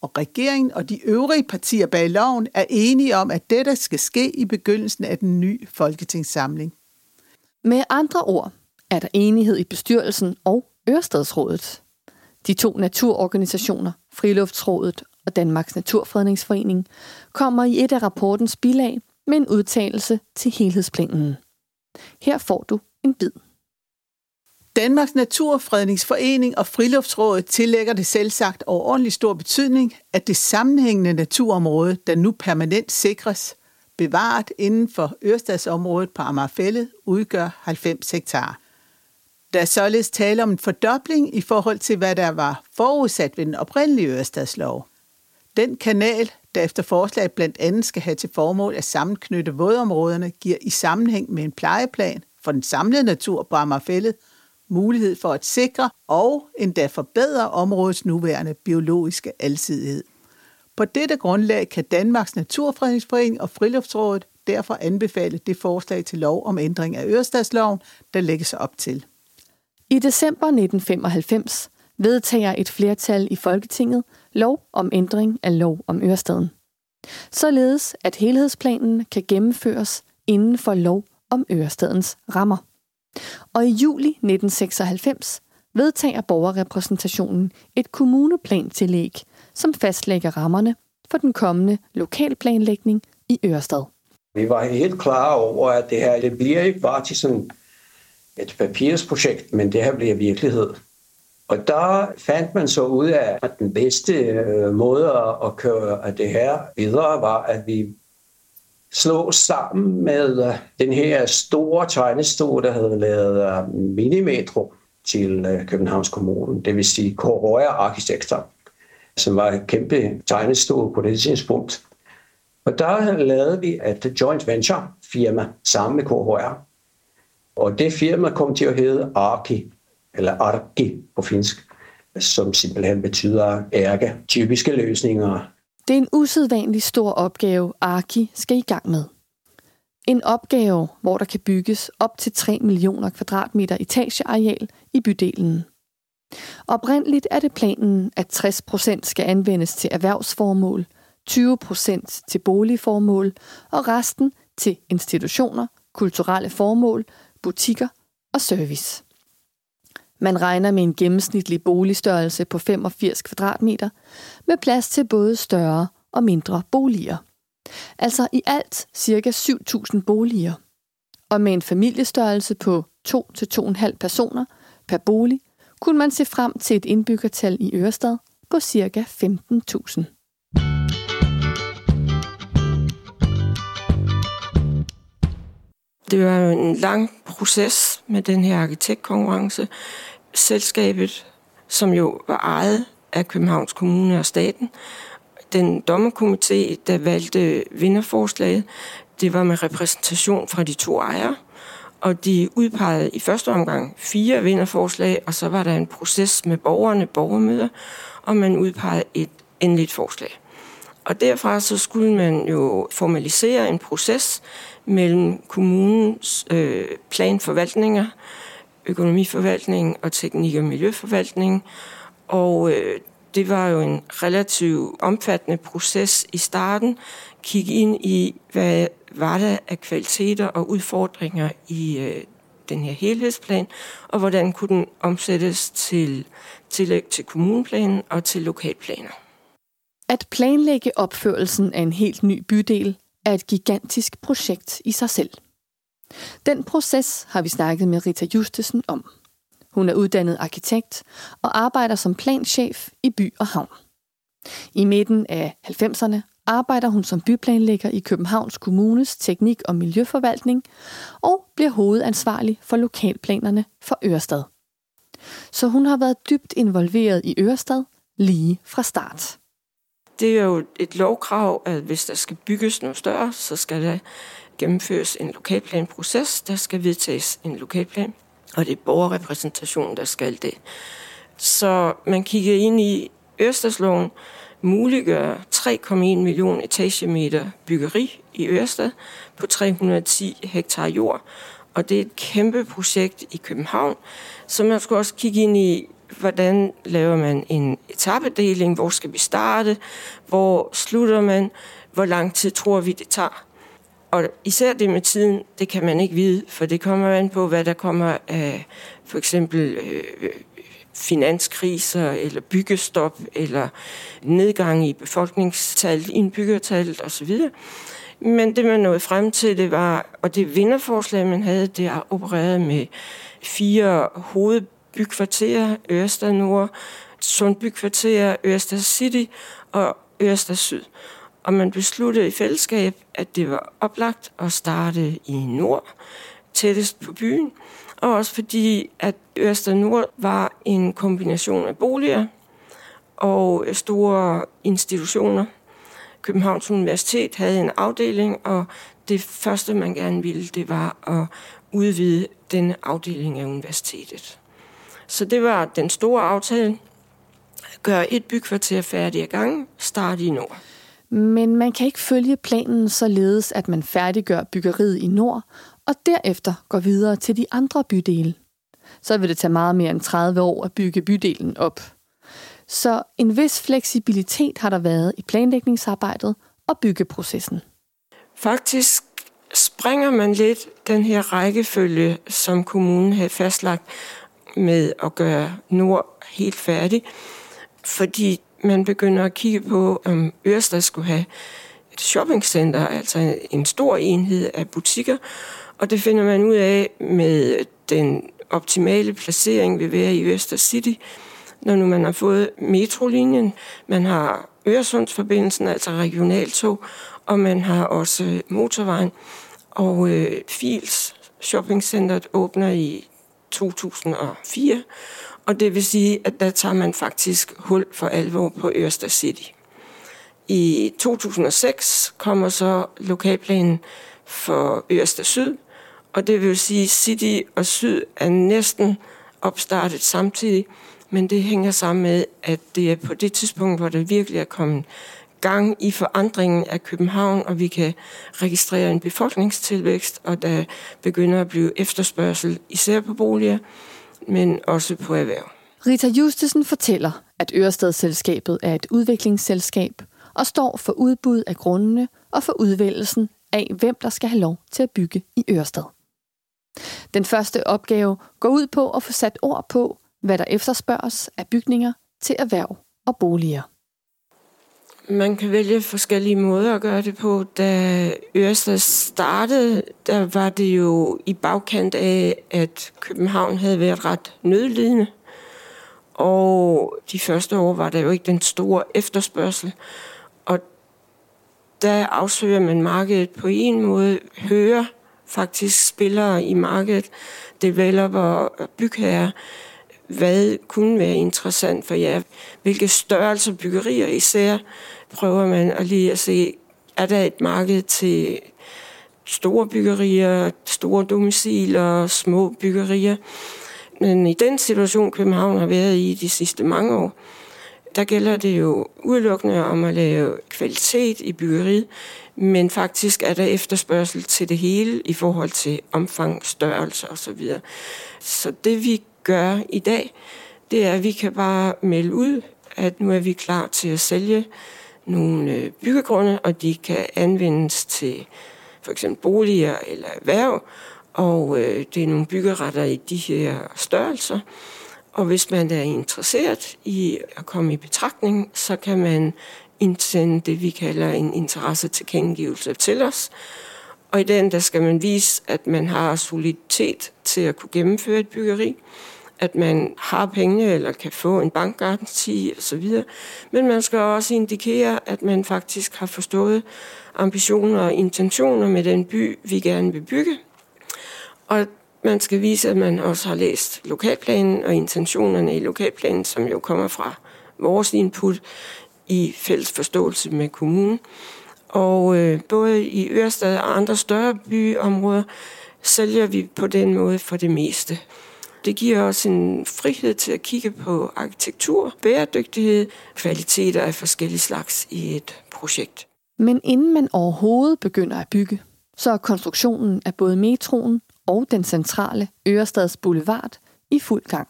Og regeringen og de øvrige partier bag loven er enige om, at dette skal ske i begyndelsen af den nye folketingssamling. Med andre ord er der enighed i bestyrelsen og Ørestadsrådet. De to naturorganisationer, Friluftsrådet og Danmarks Naturfredningsforening, kommer i et af rapportens bilag med en udtalelse til helhedsplanen. Her får du en bid. Danmarks Naturfredningsforening og Friluftsrådet tillægger det selvsagt overordentlig stor betydning, at det sammenhængende naturområde, der nu permanent sikres, bevaret inden for Ørestadsområdet på Amagerfællet, udgør 90 hektar. Der er således tale om en fordobling i forhold til, hvad der var forudsat ved den oprindelige Ørestadslov. Den kanal, der efter forslag blandt andet skal have til formål at sammenknytte vådområderne, giver i sammenhæng med en plejeplan for den samlede natur på Amagerfællet mulighed for at sikre og endda forbedre områdets nuværende biologiske alsidighed. På dette grundlag kan Danmarks Naturfredningsforening og Friluftsrådet derfor anbefale det forslag til lov om ændring af Ørestadsloven, der lægges op til. I december 1995 vedtager et flertal i Folketinget lov om ændring af lov om Ørestaden. Således at helhedsplanen kan gennemføres inden for lov om Ørestadens rammer. Og i juli 1996 vedtager borgerrepræsentationen et kommuneplantillæg, som fastlægger rammerne for den kommende lokalplanlægning i Ørestad. Vi var helt klar over, at det her det bliver ikke bare til sådan et papirsprojekt, men det her bliver virkelighed. Og der fandt man så ud af, at den bedste øh, måde at køre det her videre var, at vi slå sammen med øh, den her store tegnestue, der havde lavet øh, minimetro til øh, Københavns Kommune, det vil sige Korøjer Arkitekter, som var et kæmpe tegnestue på det tidspunkt. Og der lavede vi et joint venture firma sammen med Kårøjer. Og det firma kom til at hedde Arki, eller Arki på finsk, som simpelthen betyder ærke, typiske løsninger. Det er en usædvanlig stor opgave, Arki skal i gang med. En opgave, hvor der kan bygges op til 3 millioner kvadratmeter etageareal i bydelen. Oprindeligt er det planen, at 60% skal anvendes til erhvervsformål, 20% til boligformål og resten til institutioner, kulturelle formål, butikker og service. Man regner med en gennemsnitlig boligstørrelse på 85 kvadratmeter, med plads til både større og mindre boliger. Altså i alt ca. 7.000 boliger. Og med en familiestørrelse på 2-2,5 personer per bolig, kunne man se frem til et indbyggertal i Ørestad på ca. 15.000. Det var jo en lang proces med den her arkitektkonkurrence. Selskabet, som jo var ejet af Københavns Kommune og staten, den dommerkomité, der valgte vinderforslaget, det var med repræsentation fra de to ejere, og de udpegede i første omgang fire vinderforslag, og så var der en proces med borgerne, borgermøder, og man udpegede et endeligt forslag. Og derfra så skulle man jo formalisere en proces mellem kommunens øh, planforvaltninger, økonomiforvaltning og teknik- og miljøforvaltning. Og øh, det var jo en relativt omfattende proces i starten. Kigge ind i, hvad var der af kvaliteter og udfordringer i øh, den her helhedsplan, og hvordan kunne den omsættes til tillæg til kommuneplanen og til lokalplaner. At planlægge opførelsen af en helt ny bydel er et gigantisk projekt i sig selv. Den proces har vi snakket med Rita Justesen om. Hun er uddannet arkitekt og arbejder som planchef i by og havn. I midten af 90'erne arbejder hun som byplanlægger i Københavns Kommunes teknik- og miljøforvaltning og bliver hovedansvarlig for lokalplanerne for Ørestad. Så hun har været dybt involveret i Ørestad lige fra start. Det er jo et lovkrav, at hvis der skal bygges noget større, så skal der gennemføres en lokalplanproces, der skal vedtages en lokalplan, og det er borgerrepræsentationen, der skal det. Så man kigger ind i Ørestadsloven, muliggør 3,1 millioner etagemeter byggeri i Ørestad på 310 hektar jord. Og det er et kæmpe projekt i København, så man skulle også kigge ind i, hvordan laver man en etappedeling, hvor skal vi starte, hvor slutter man, hvor lang tid tror vi, det tager. Og især det med tiden, det kan man ikke vide, for det kommer an på, hvad der kommer af for eksempel øh, finanskriser, eller byggestop, eller nedgang i befolkningstallet, indbyggertallet osv. Men det, man nåede frem til, det var, og det vinderforslag, man havde, det er opereret med fire hoved Bykvarter, Ørestad Nord, Sundbykvarter, Ørestad City og Ørestad Syd. Og man besluttede i fællesskab, at det var oplagt at starte i nord, tættest på byen, og også fordi, at Ørestad Nord var en kombination af boliger og store institutioner. Københavns Universitet havde en afdeling, og det første, man gerne ville, det var at udvide den afdeling af universitetet. Så det var den store aftale. Gør et bykvarter færdigt ad gang, start i nord. Men man kan ikke følge planen således, at man færdiggør byggeriet i nord, og derefter går videre til de andre bydele. Så vil det tage meget mere end 30 år at bygge bydelen op. Så en vis fleksibilitet har der været i planlægningsarbejdet og byggeprocessen. Faktisk springer man lidt den her rækkefølge, som kommunen havde fastlagt med at gøre Nord helt færdig, fordi man begynder at kigge på, om Ørestad skulle have et shoppingcenter, altså en stor enhed af butikker, og det finder man ud af med den optimale placering vil være i Øster City, når nu man har fået metrolinjen, man har Øresundsforbindelsen, altså regionaltog, og man har også motorvejen. Og øh, Fils shoppingcenteret åbner i 2004, og det vil sige, at der tager man faktisk hul for alvor på Ørestad City. I 2006 kommer så lokalplanen for Ørestad Syd, og det vil sige, at City og Syd er næsten opstartet samtidig, men det hænger sammen med, at det er på det tidspunkt, hvor der virkelig er kommet gang i forandringen af København, og vi kan registrere en befolkningstilvækst, og der begynder at blive efterspørgsel, især på boliger, men også på erhverv. Rita Justesen fortæller, at Ørestadsselskabet er et udviklingsselskab og står for udbud af grundene og for udvælgelsen af, hvem der skal have lov til at bygge i Ørestad. Den første opgave går ud på at få sat ord på, hvad der efterspørges af bygninger til erhverv og boliger. Man kan vælge forskellige måder at gøre det på. Da Ørsted startede, der var det jo i bagkant af, at København havde været ret nødlidende. Og de første år var der jo ikke den store efterspørgsel. Og der afsøger man markedet på en måde, hører faktisk spillere i markedet, developer og bygherrer, hvad kunne være interessant for jer? Hvilke størrelser byggerier især prøver man at lige at se, er der et marked til store byggerier, store domiciler, små byggerier. Men i den situation, København har været i de sidste mange år, der gælder det jo udelukkende om at lave kvalitet i byggeriet, men faktisk er der efterspørgsel til det hele i forhold til omfang, størrelse osv. Så det vi gør i dag, det er, at vi kan bare melde ud, at nu er vi klar til at sælge nogle øh, byggegrunde, og de kan anvendes til for eksempel boliger eller erhverv, og øh, det er nogle byggeretter i de her størrelser. Og hvis man er interesseret i at komme i betragtning, så kan man indsende det, vi kalder en interesse tilkendegivelse til os. Og i den, der skal man vise, at man har soliditet til at kunne gennemføre et byggeri, at man har penge eller kan få en bankgaranti osv. Men man skal også indikere, at man faktisk har forstået ambitioner og intentioner med den by, vi gerne vil bygge. Og man skal vise, at man også har læst lokalplanen og intentionerne i lokalplanen, som jo kommer fra vores input i fælles forståelse med kommunen. Og øh, både i Ørestad og andre større byområder sælger vi på den måde for det meste. Det giver os en frihed til at kigge på arkitektur, bæredygtighed, kvaliteter af forskellige slags i et projekt. Men inden man overhovedet begynder at bygge, så er konstruktionen af både metroen og den centrale Ørestads Boulevard i fuld gang.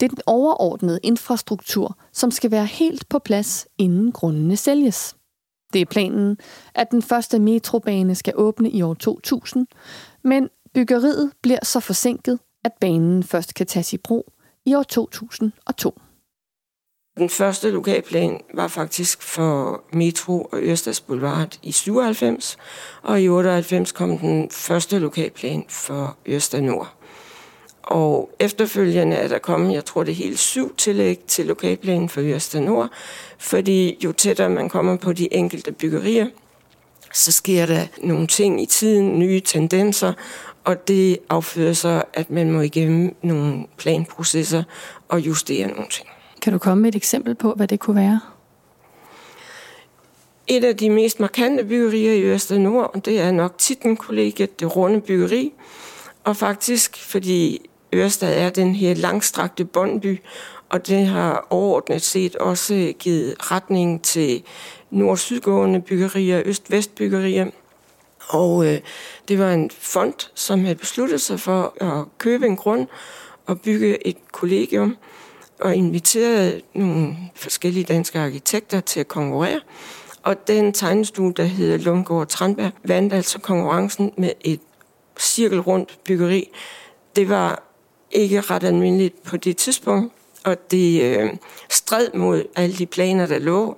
Det er den overordnede infrastruktur, som skal være helt på plads, inden grundene sælges. Det er planen, at den første metrobane skal åbne i år 2000, men byggeriet bliver så forsinket, at banen først kan tages i brug i år 2002. Den første lokalplan var faktisk for Metro og Ørstads Boulevard i 97, og i 98 kom den første lokalplan for Ørstad Nord. Og efterfølgende er der kommet, jeg tror det er helt syv tillæg til lokalplanen for Ørestad Nord, fordi jo tættere man kommer på de enkelte byggerier, så sker der nogle ting i tiden, nye tendenser, og det affører så, at man må igennem nogle planprocesser og justere nogle ting. Kan du komme med et eksempel på, hvad det kunne være? Et af de mest markante byggerier i Øster Nord, det er nok Titten-kollegiet, det runde byggeri. Og faktisk, fordi Ørestad er den her langstrakte bondby, og det har overordnet set også givet retning til nord-sydgående byggerier, øst-vest byggerier. Og øh, det var en fond, som havde besluttet sig for at købe en grund og bygge et kollegium og inviterede nogle forskellige danske arkitekter til at konkurrere. Og den tegnestue, der hedder Lundgaard Tranberg, vandt altså konkurrencen med et cirkelrundt byggeri. Det var ikke ret almindeligt på det tidspunkt, og det øh, stred mod alle de planer, der lå.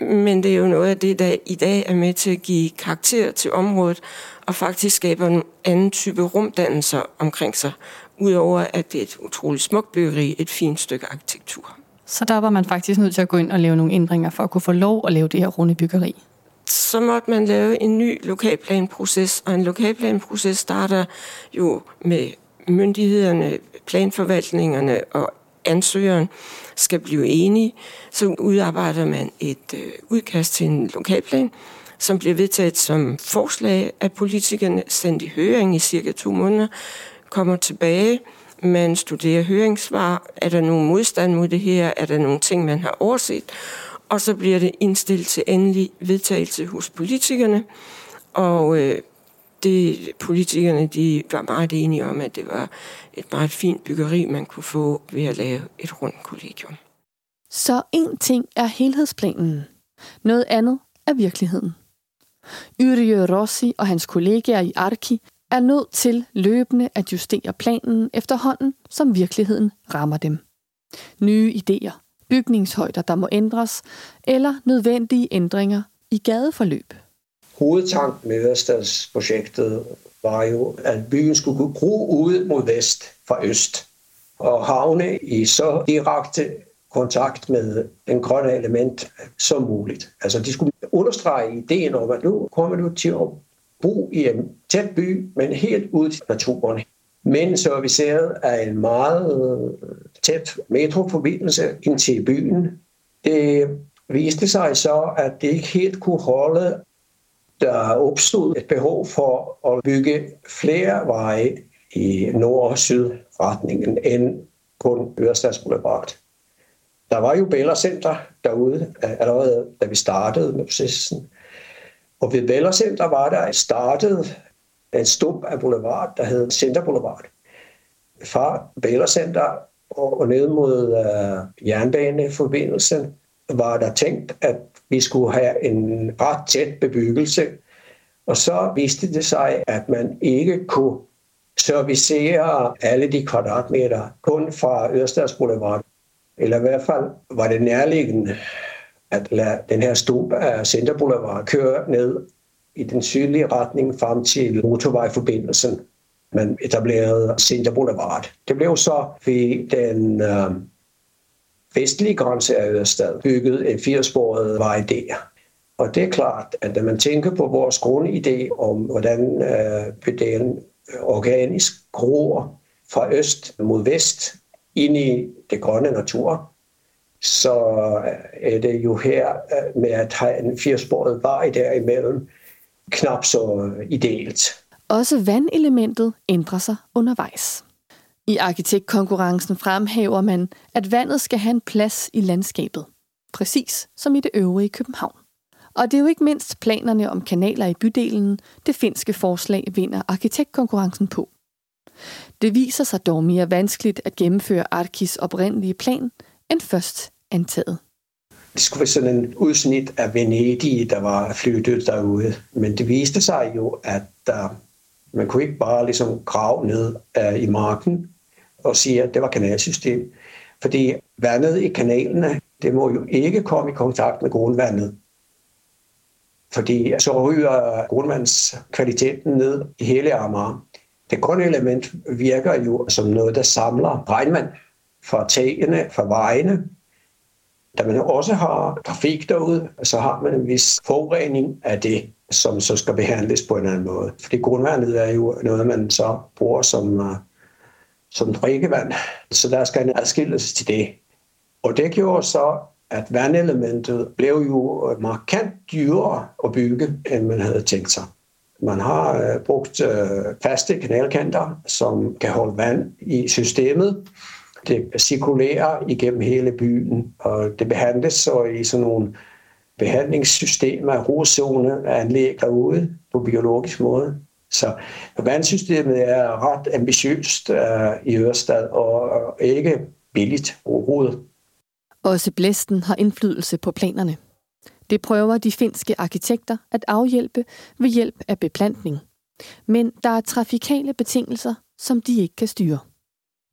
Men det er jo noget af det, der i dag er med til at give karakter til området, og faktisk skaber en anden type rumdannelser omkring sig, udover at det er et utroligt smukt byggeri, et fint stykke arkitektur. Så der var man faktisk nødt til at gå ind og lave nogle ændringer for at kunne få lov at lave det her runde byggeri? Så måtte man lave en ny lokalplanproces, og en lokalplanproces starter jo med myndighederne, planforvaltningerne og ansøgeren skal blive enige. Så udarbejder man et øh, udkast til en lokalplan, som bliver vedtaget som forslag af politikerne, sendt i høring i cirka to måneder, kommer tilbage, man studerer høringssvar, er der nogen modstand mod det her, er der nogle ting, man har overset, og så bliver det indstillet til endelig vedtagelse hos politikerne, og øh, det, politikerne de var meget enige om, at det var et meget fint byggeri, man kunne få ved at lave et rundt kollegium. Så en ting er helhedsplanen. Noget andet er virkeligheden. Yrjö Rossi og hans kollegaer i Arki er nødt til løbende at justere planen efterhånden, som virkeligheden rammer dem. Nye idéer, bygningshøjder, der må ændres, eller nødvendige ændringer i gadeforløb. Hovedtanken med Ørestadsprojektet var jo, at byen skulle kunne gro ud mod vest fra øst og havne i så direkte kontakt med den grønne element som muligt. Altså de skulle understrege ideen om, at nu kommer du til at bo i en tæt by, men helt ud til naturen. Men serviceret af en meget tæt metroforbindelse ind til byen. Det viste sig så, at det ikke helt kunne holde. Der opstod et behov for at bygge flere veje i nord- og sydretningen end kun Ørestadsboulevard. Der var jo Bella Center derude allerede, da vi startede med processen. Og ved Bella Center var der startet en stump af boulevard, der hed Center Boulevard. Fra Bella Center og ned mod uh, jernbaneforbindelsen var der tænkt, at vi skulle have en ret tæt bebyggelse. Og så viste det sig, at man ikke kunne servicere alle de kvadratmeter kun fra Ørestads Boulevard. Eller i hvert fald var det nærliggende at lade den her stub af Center Boulevard køre ned i den sydlige retning frem til motorvejforbindelsen. Man etablerede Center Boulevard. Det blev så ved den øh, vestlige grænse af Ørestad bygget en firesporet vej der. Og det er klart, at når man tænker på vores grundidé om, hvordan øh, bydelen organisk gror fra øst mod vest ind i det grønne natur, så er det jo her øh, med at have en firesporet vej derimellem knap så ideelt. Også vandelementet ændrer sig undervejs. I arkitektkonkurrencen fremhæver man, at vandet skal have en plads i landskabet. Præcis som i det øvrige København. Og det er jo ikke mindst planerne om kanaler i bydelen, det finske forslag vinder arkitektkonkurrencen på. Det viser sig dog mere vanskeligt at gennemføre Arkis oprindelige plan end først antaget. Det skulle være sådan en udsnit af Venedig, der var flyttet derude. Men det viste sig jo, at uh, man kunne ikke bare ligesom grave ned uh, i marken og sige, at det var kanalsystem. Fordi vandet i kanalerne, det må jo ikke komme i kontakt med grundvandet. Fordi så ryger grundvandskvaliteten ned i hele Amager. Det grønne element virker jo som noget, der samler regnvand fra tagene, fra vejene. Da man også har trafik derude, så har man en vis forurening af det, som så skal behandles på en anden måde. Fordi grundvandet er jo noget, man så bruger som, øh, som drikkevand. Så der skal en adskillelse til det. Og det gjorde så, at vandelementet blev jo markant dyrere at bygge, end man havde tænkt sig. Man har øh, brugt øh, faste kanalkanter, som kan holde vand i systemet. Det cirkulerer igennem hele byen, og det behandles så i sådan nogle behandlingssystemer, rodzone anlæg derude på biologisk måde. Så vandsystemet er ret ambitiøst øh, i Ørestad og ikke billigt overhovedet. Også blæsten har indflydelse på planerne. Det prøver de finske arkitekter at afhjælpe ved hjælp af beplantning. Men der er trafikale betingelser, som de ikke kan styre.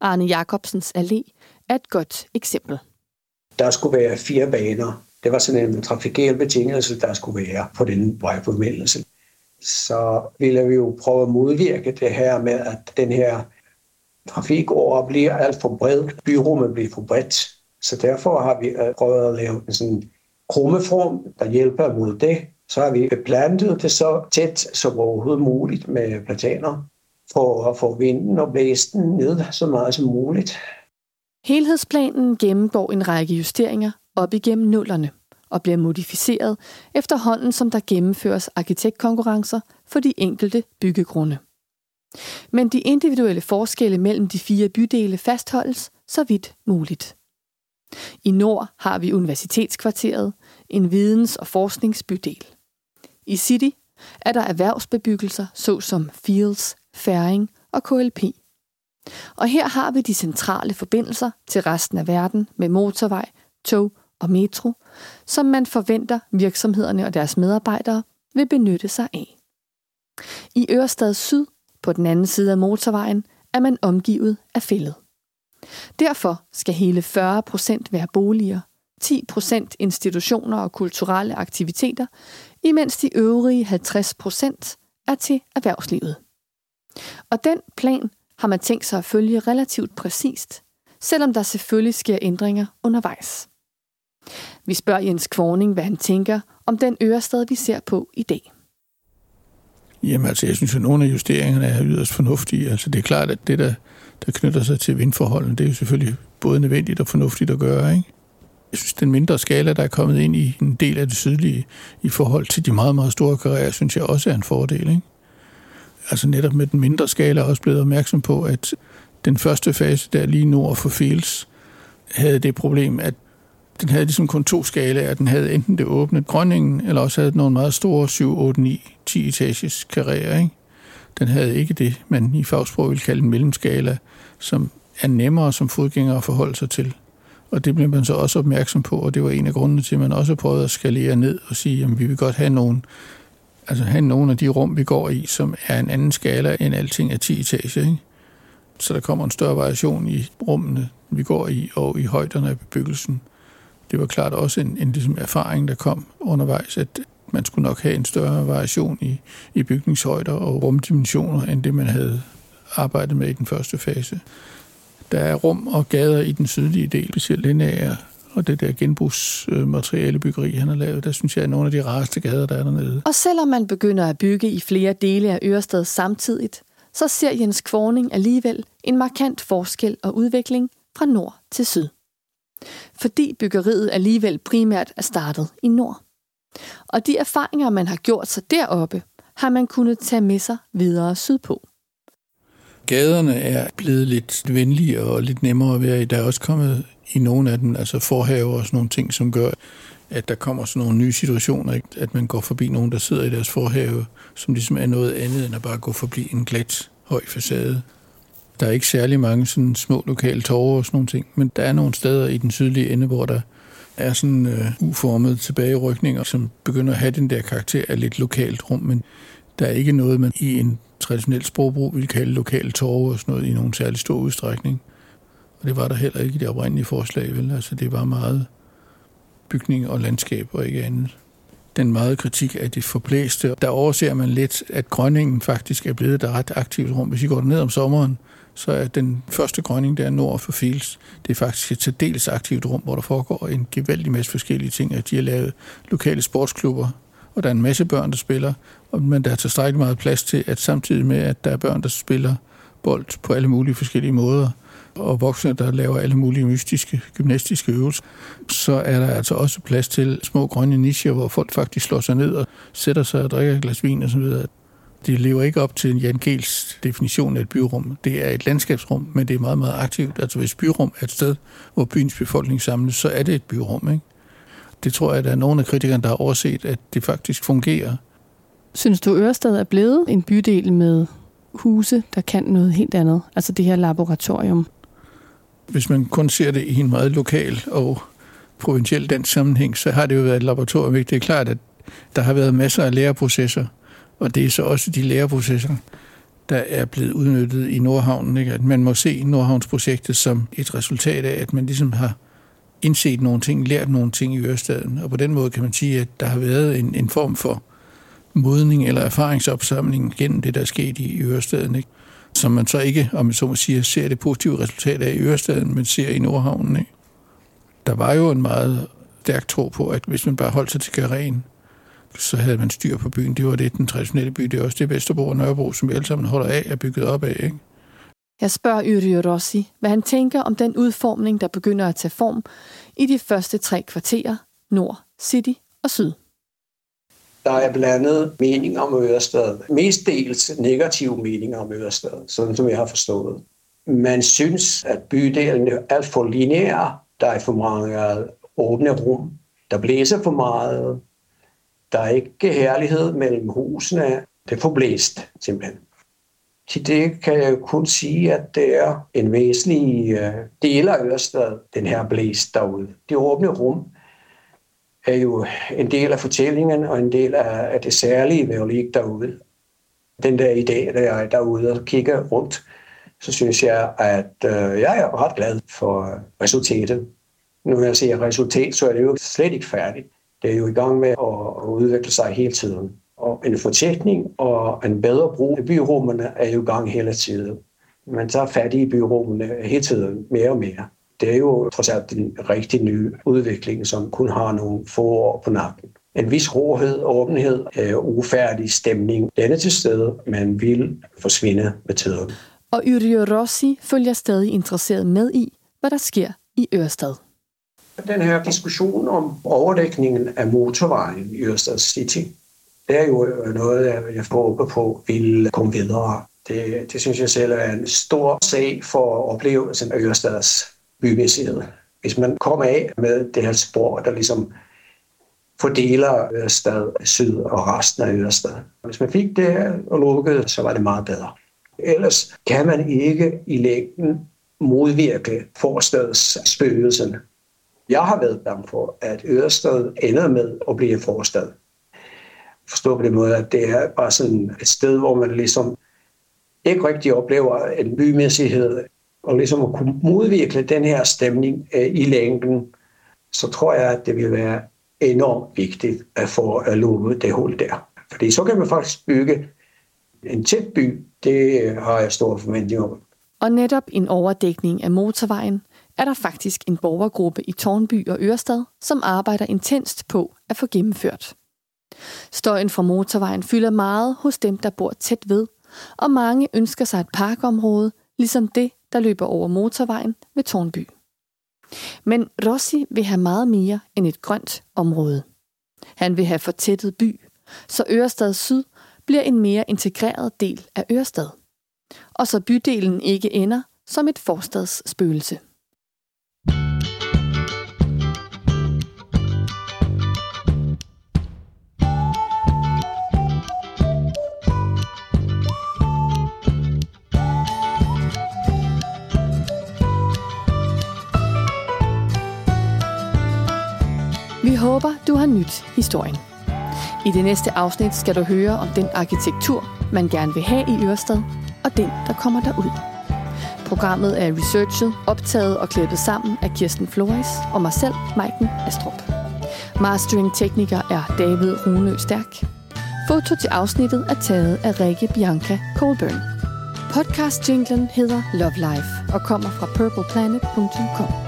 Arne Jacobsens Allé er et godt eksempel. Der skulle være fire baner. Det var sådan en trafikal betingelse, der skulle være på den vejforbindelse. Så ville vi jo prøve at modvirke det her med, at den her trafik over bliver alt for bred. Byrummet bliver for bredt. Så derfor har vi øh, prøvet at lave en sådan krummeform, der hjælper mod det. Så har vi beplantet det så tæt som overhovedet muligt med plataner, for at få vinden og blæsten ned så meget som muligt. Helhedsplanen gennemgår en række justeringer op igennem nullerne og bliver modificeret efterhånden, som der gennemføres arkitektkonkurrencer for de enkelte byggegrunde. Men de individuelle forskelle mellem de fire bydele fastholdes så vidt muligt. I nord har vi Universitetskvarteret, en videns- og forskningsbydel. I City er der erhvervsbebyggelser såsom Fields, Færing og KLP. Og her har vi de centrale forbindelser til resten af verden med motorvej, tog og metro, som man forventer virksomhederne og deres medarbejdere vil benytte sig af. I Ørestad Syd, på den anden side af motorvejen, er man omgivet af fældet. Derfor skal hele 40 procent være boliger, 10 procent institutioner og kulturelle aktiviteter, imens de øvrige 50 procent er til erhvervslivet. Og den plan har man tænkt sig at følge relativt præcist, selvom der selvfølgelig sker ændringer undervejs. Vi spørger Jens Kvorning, hvad han tænker om den Ørestad, vi ser på i dag. Jamen altså, jeg synes, at nogle af justeringerne er yderst fornuftige. Altså, det er klart, at det, der, der knytter sig til vindforholdene, det er jo selvfølgelig både nødvendigt og fornuftigt at gøre, ikke? Jeg synes, den mindre skala, der er kommet ind i en del af det sydlige i forhold til de meget, meget store karrierer, synes jeg også er en fordel, ikke? Altså netop med den mindre skala er også blevet opmærksom på, at den første fase der lige nord for Fields havde det problem, at den havde ligesom kun to skalaer. Den havde enten det åbne grønningen, eller også havde den nogle meget store 7, 8, 9, 10 etages karrierer. Ikke? Den havde ikke det, man i fagsprog ville kalde en mellemskala, som er nemmere som fodgænger at forholde sig til. Og det blev man så også opmærksom på, og det var en af grundene til, at man også prøvede at skalere ned og sige, at vi vil godt have nogle, altså have nogle af de rum, vi går i, som er en anden skala end alting af 10 etager. Ikke? Så der kommer en større variation i rummene, vi går i, og i højderne af bebyggelsen. Det var klart også en, en ligesom erfaring, der kom undervejs, at man skulle nok have en større variation i, i bygningshøjder og rumdimensioner, end det man havde arbejdet med i den første fase. Der er rum og gader i den sydlige del, specielt lineære, og det der genbrugsmaterialebyggeri, han har lavet, der synes jeg er nogle af de rareste gader, der er dernede. Og selvom man begynder at bygge i flere dele af Ørested samtidigt, så ser Jens Kvorning alligevel en markant forskel og udvikling fra nord til syd. Fordi byggeriet alligevel primært er startet i nord. Og de erfaringer, man har gjort sig deroppe, har man kunnet tage med sig videre sydpå. Gaderne er blevet lidt venligere og lidt nemmere at være i. Der er også kommet i nogle af dem, altså forhaver og sådan nogle ting, som gør, at der kommer sådan nogle nye situationer, ikke? at man går forbi nogen, der sidder i deres forhave, som ligesom er noget andet end at bare gå forbi en glat høj facade. Der er ikke særlig mange sådan små lokale tårer og sådan nogle ting, men der er nogle steder i den sydlige ende, hvor der er sådan øh, uformede tilbagerykninger, som begynder at have den der karakter af lidt lokalt rum, men der er ikke noget, man i en traditionelt sprogbrug ville kalde lokale torve og sådan noget i nogen særlig stor udstrækning. Og det var der heller ikke i det oprindelige forslag, vel? Altså det var meget bygning og landskab og ikke andet. Den meget kritik af det forblæste, der overser man lidt, at grønningen faktisk er blevet et ret aktivt rum. Hvis I går ned om sommeren, så er den første grønning der nord for Fields, det er faktisk et særdeles aktivt rum, hvor der foregår en gevaldig masse forskellige ting. At de har lavet lokale sportsklubber, og der er en masse børn, der spiller, men der er tilstrækkeligt meget plads til, at samtidig med, at der er børn, der spiller bold på alle mulige forskellige måder, og voksne, der laver alle mulige mystiske gymnastiske øvelser, så er der altså også plads til små grønne nischer, hvor folk faktisk slår sig ned og sætter sig og drikker et glas vin og så videre. Det lever ikke op til Jan Gels definition af et byrum. Det er et landskabsrum, men det er meget, meget aktivt. Altså hvis byrum er et sted, hvor byens befolkning samles, så er det et byrum. Ikke? Det tror jeg, at der er nogle af kritikerne, der har overset, at det faktisk fungerer. Synes du, Ørested er blevet en bydel med huse, der kan noget helt andet? Altså det her laboratorium? Hvis man kun ser det i en meget lokal og provinciel dansk sammenhæng, så har det jo været et laboratorium. Det er klart, at der har været masser af læreprocesser, og det er så også de læreprocesser, der er blevet udnyttet i Nordhavnen. Ikke? At man må se Nordhavnsprojektet som et resultat af, at man ligesom har indset nogle ting, lært nogle ting i Ørestaden. Og på den måde kan man sige, at der har været en, en form for modning eller erfaringsopsamling gennem det, der er sket i Ørestaden. Ikke? Som man så ikke, om man så må sige, ser det positive resultat af i Ørestaden, men ser i Nordhavnen. Ikke? Der var jo en meget stærk tro på, at hvis man bare holdt sig til Garen, så havde man styr på byen. Det var det, den traditionelle by. Det er også det Vesterbro og Nørrebro, som vi alle sammen holder af, er bygget op af. Ikke? Jeg spørger Yrio Rossi, hvad han tænker om den udformning, der begynder at tage form i de første tre kvarterer, Nord, City og Syd. Der er blandet meninger om Ørestad. Mest dels negative meninger om Ørestad, sådan som jeg har forstået. Man synes, at bydelen er alt for lineær. Der er for mange åbne rum. Der blæser for meget. Der er ikke herlighed mellem husene. Det er for blæst, simpelthen. Til det kan jeg kun sige, at det er en væsentlig øh, del af Ørestad, den her blæst derude. Det åbne rum er jo en del af fortællingen og en del af, det særlige ved at ligge derude. Den der idé, der jeg er derude og kigger rundt, så synes jeg, at øh, jeg er ret glad for øh, resultatet. Når jeg siger resultat, så er det jo slet ikke færdigt. Det er jo i gang med at udvikle sig hele tiden. Og en fortætning og en bedre brug af byrummene er jo i gang hele tiden. Man tager fat i byrummene hele tiden mere og mere. Det er jo trods alt en rigtig ny udvikling, som kun har nogle få år på nakken. en vis råhed, åbenhed, ufærdig stemning. Den er til stede, men vil forsvinde med tiden. Og Yrjö Rossi følger stadig interesseret med i, hvad der sker i Ørestad. Den her diskussion om overdækningen af motorvejen i Ørestad City, det er jo noget, jeg håber på vil komme videre. Det, det synes jeg selv er en stor sag for oplevelsen af Ørestads bymæssighed. Hvis man kommer af med det her spor, der ligesom fordeler Ørestad syd og resten af Ørestad. Hvis man fik det og lukkede, så var det meget bedre. Ellers kan man ikke i længden modvirke forstads spøgelsen. Jeg har været bange for, at Ørestad ender med at blive en forstad. Forstå på den måde, at det er bare sådan et sted, hvor man ligesom ikke rigtig oplever en bymæssighed, og ligesom at kunne modvirke den her stemning øh, i længden, så tror jeg, at det vil være enormt vigtigt at få øh, lukket det hul der. Fordi så kan man faktisk bygge en tæt by. Det øh, har jeg store forventninger om. Og netop en overdækning af motorvejen er der faktisk en borgergruppe i Tornby og Ørestad, som arbejder intenst på at få gennemført. Støjen fra motorvejen fylder meget hos dem, der bor tæt ved, og mange ønsker sig et parkområde, ligesom det, der løber over motorvejen ved Tornby. Men Rossi vil have meget mere end et grønt område. Han vil have fortættet by, så Ørestad Syd bliver en mere integreret del af Ørestad. Og så bydelen ikke ender som et forstadsspøgelse. Håber, du har nyt historien. I det næste afsnit skal du høre om den arkitektur, man gerne vil have i Ørsted, og den, der kommer derud. Programmet er researchet, optaget og klippet sammen af Kirsten Flores og mig selv, Maiken Astrup. Mastering-tekniker er David Rune Stærk. Foto til afsnittet er taget af Rikke Bianca Colburn. Podcast-jinglen hedder Love Life og kommer fra purpleplanet.com.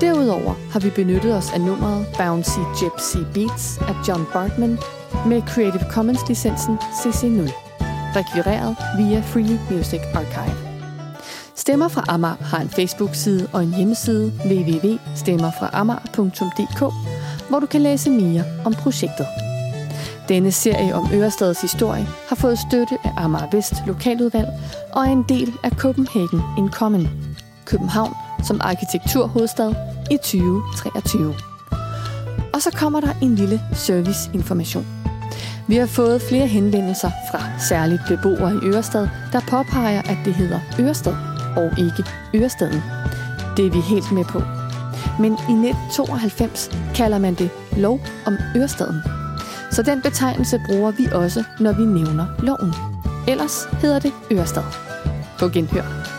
Derudover har vi benyttet os af nummeret Bouncy Gypsy Beats af John Bartman med Creative Commons-licensen CC0, rekvireret via Free Music Archive. Stemmer fra Amager har en Facebook-side og en hjemmeside www.stemmerfraamager.dk, hvor du kan læse mere om projektet. Denne serie om Ørestadets historie har fået støtte af Amager Vest Lokaludvalg og er en del af Copenhagen in Common, København som arkitekturhovedstad i 2023. Og så kommer der en lille serviceinformation. Vi har fået flere henvendelser fra særligt beboere i Ørestad, der påpeger, at det hedder Ørestad og ikke Ørestaden. Det er vi helt med på. Men i 1992 kalder man det lov om Ørestaden. Så den betegnelse bruger vi også, når vi nævner loven. Ellers hedder det Ørestad. På genhør.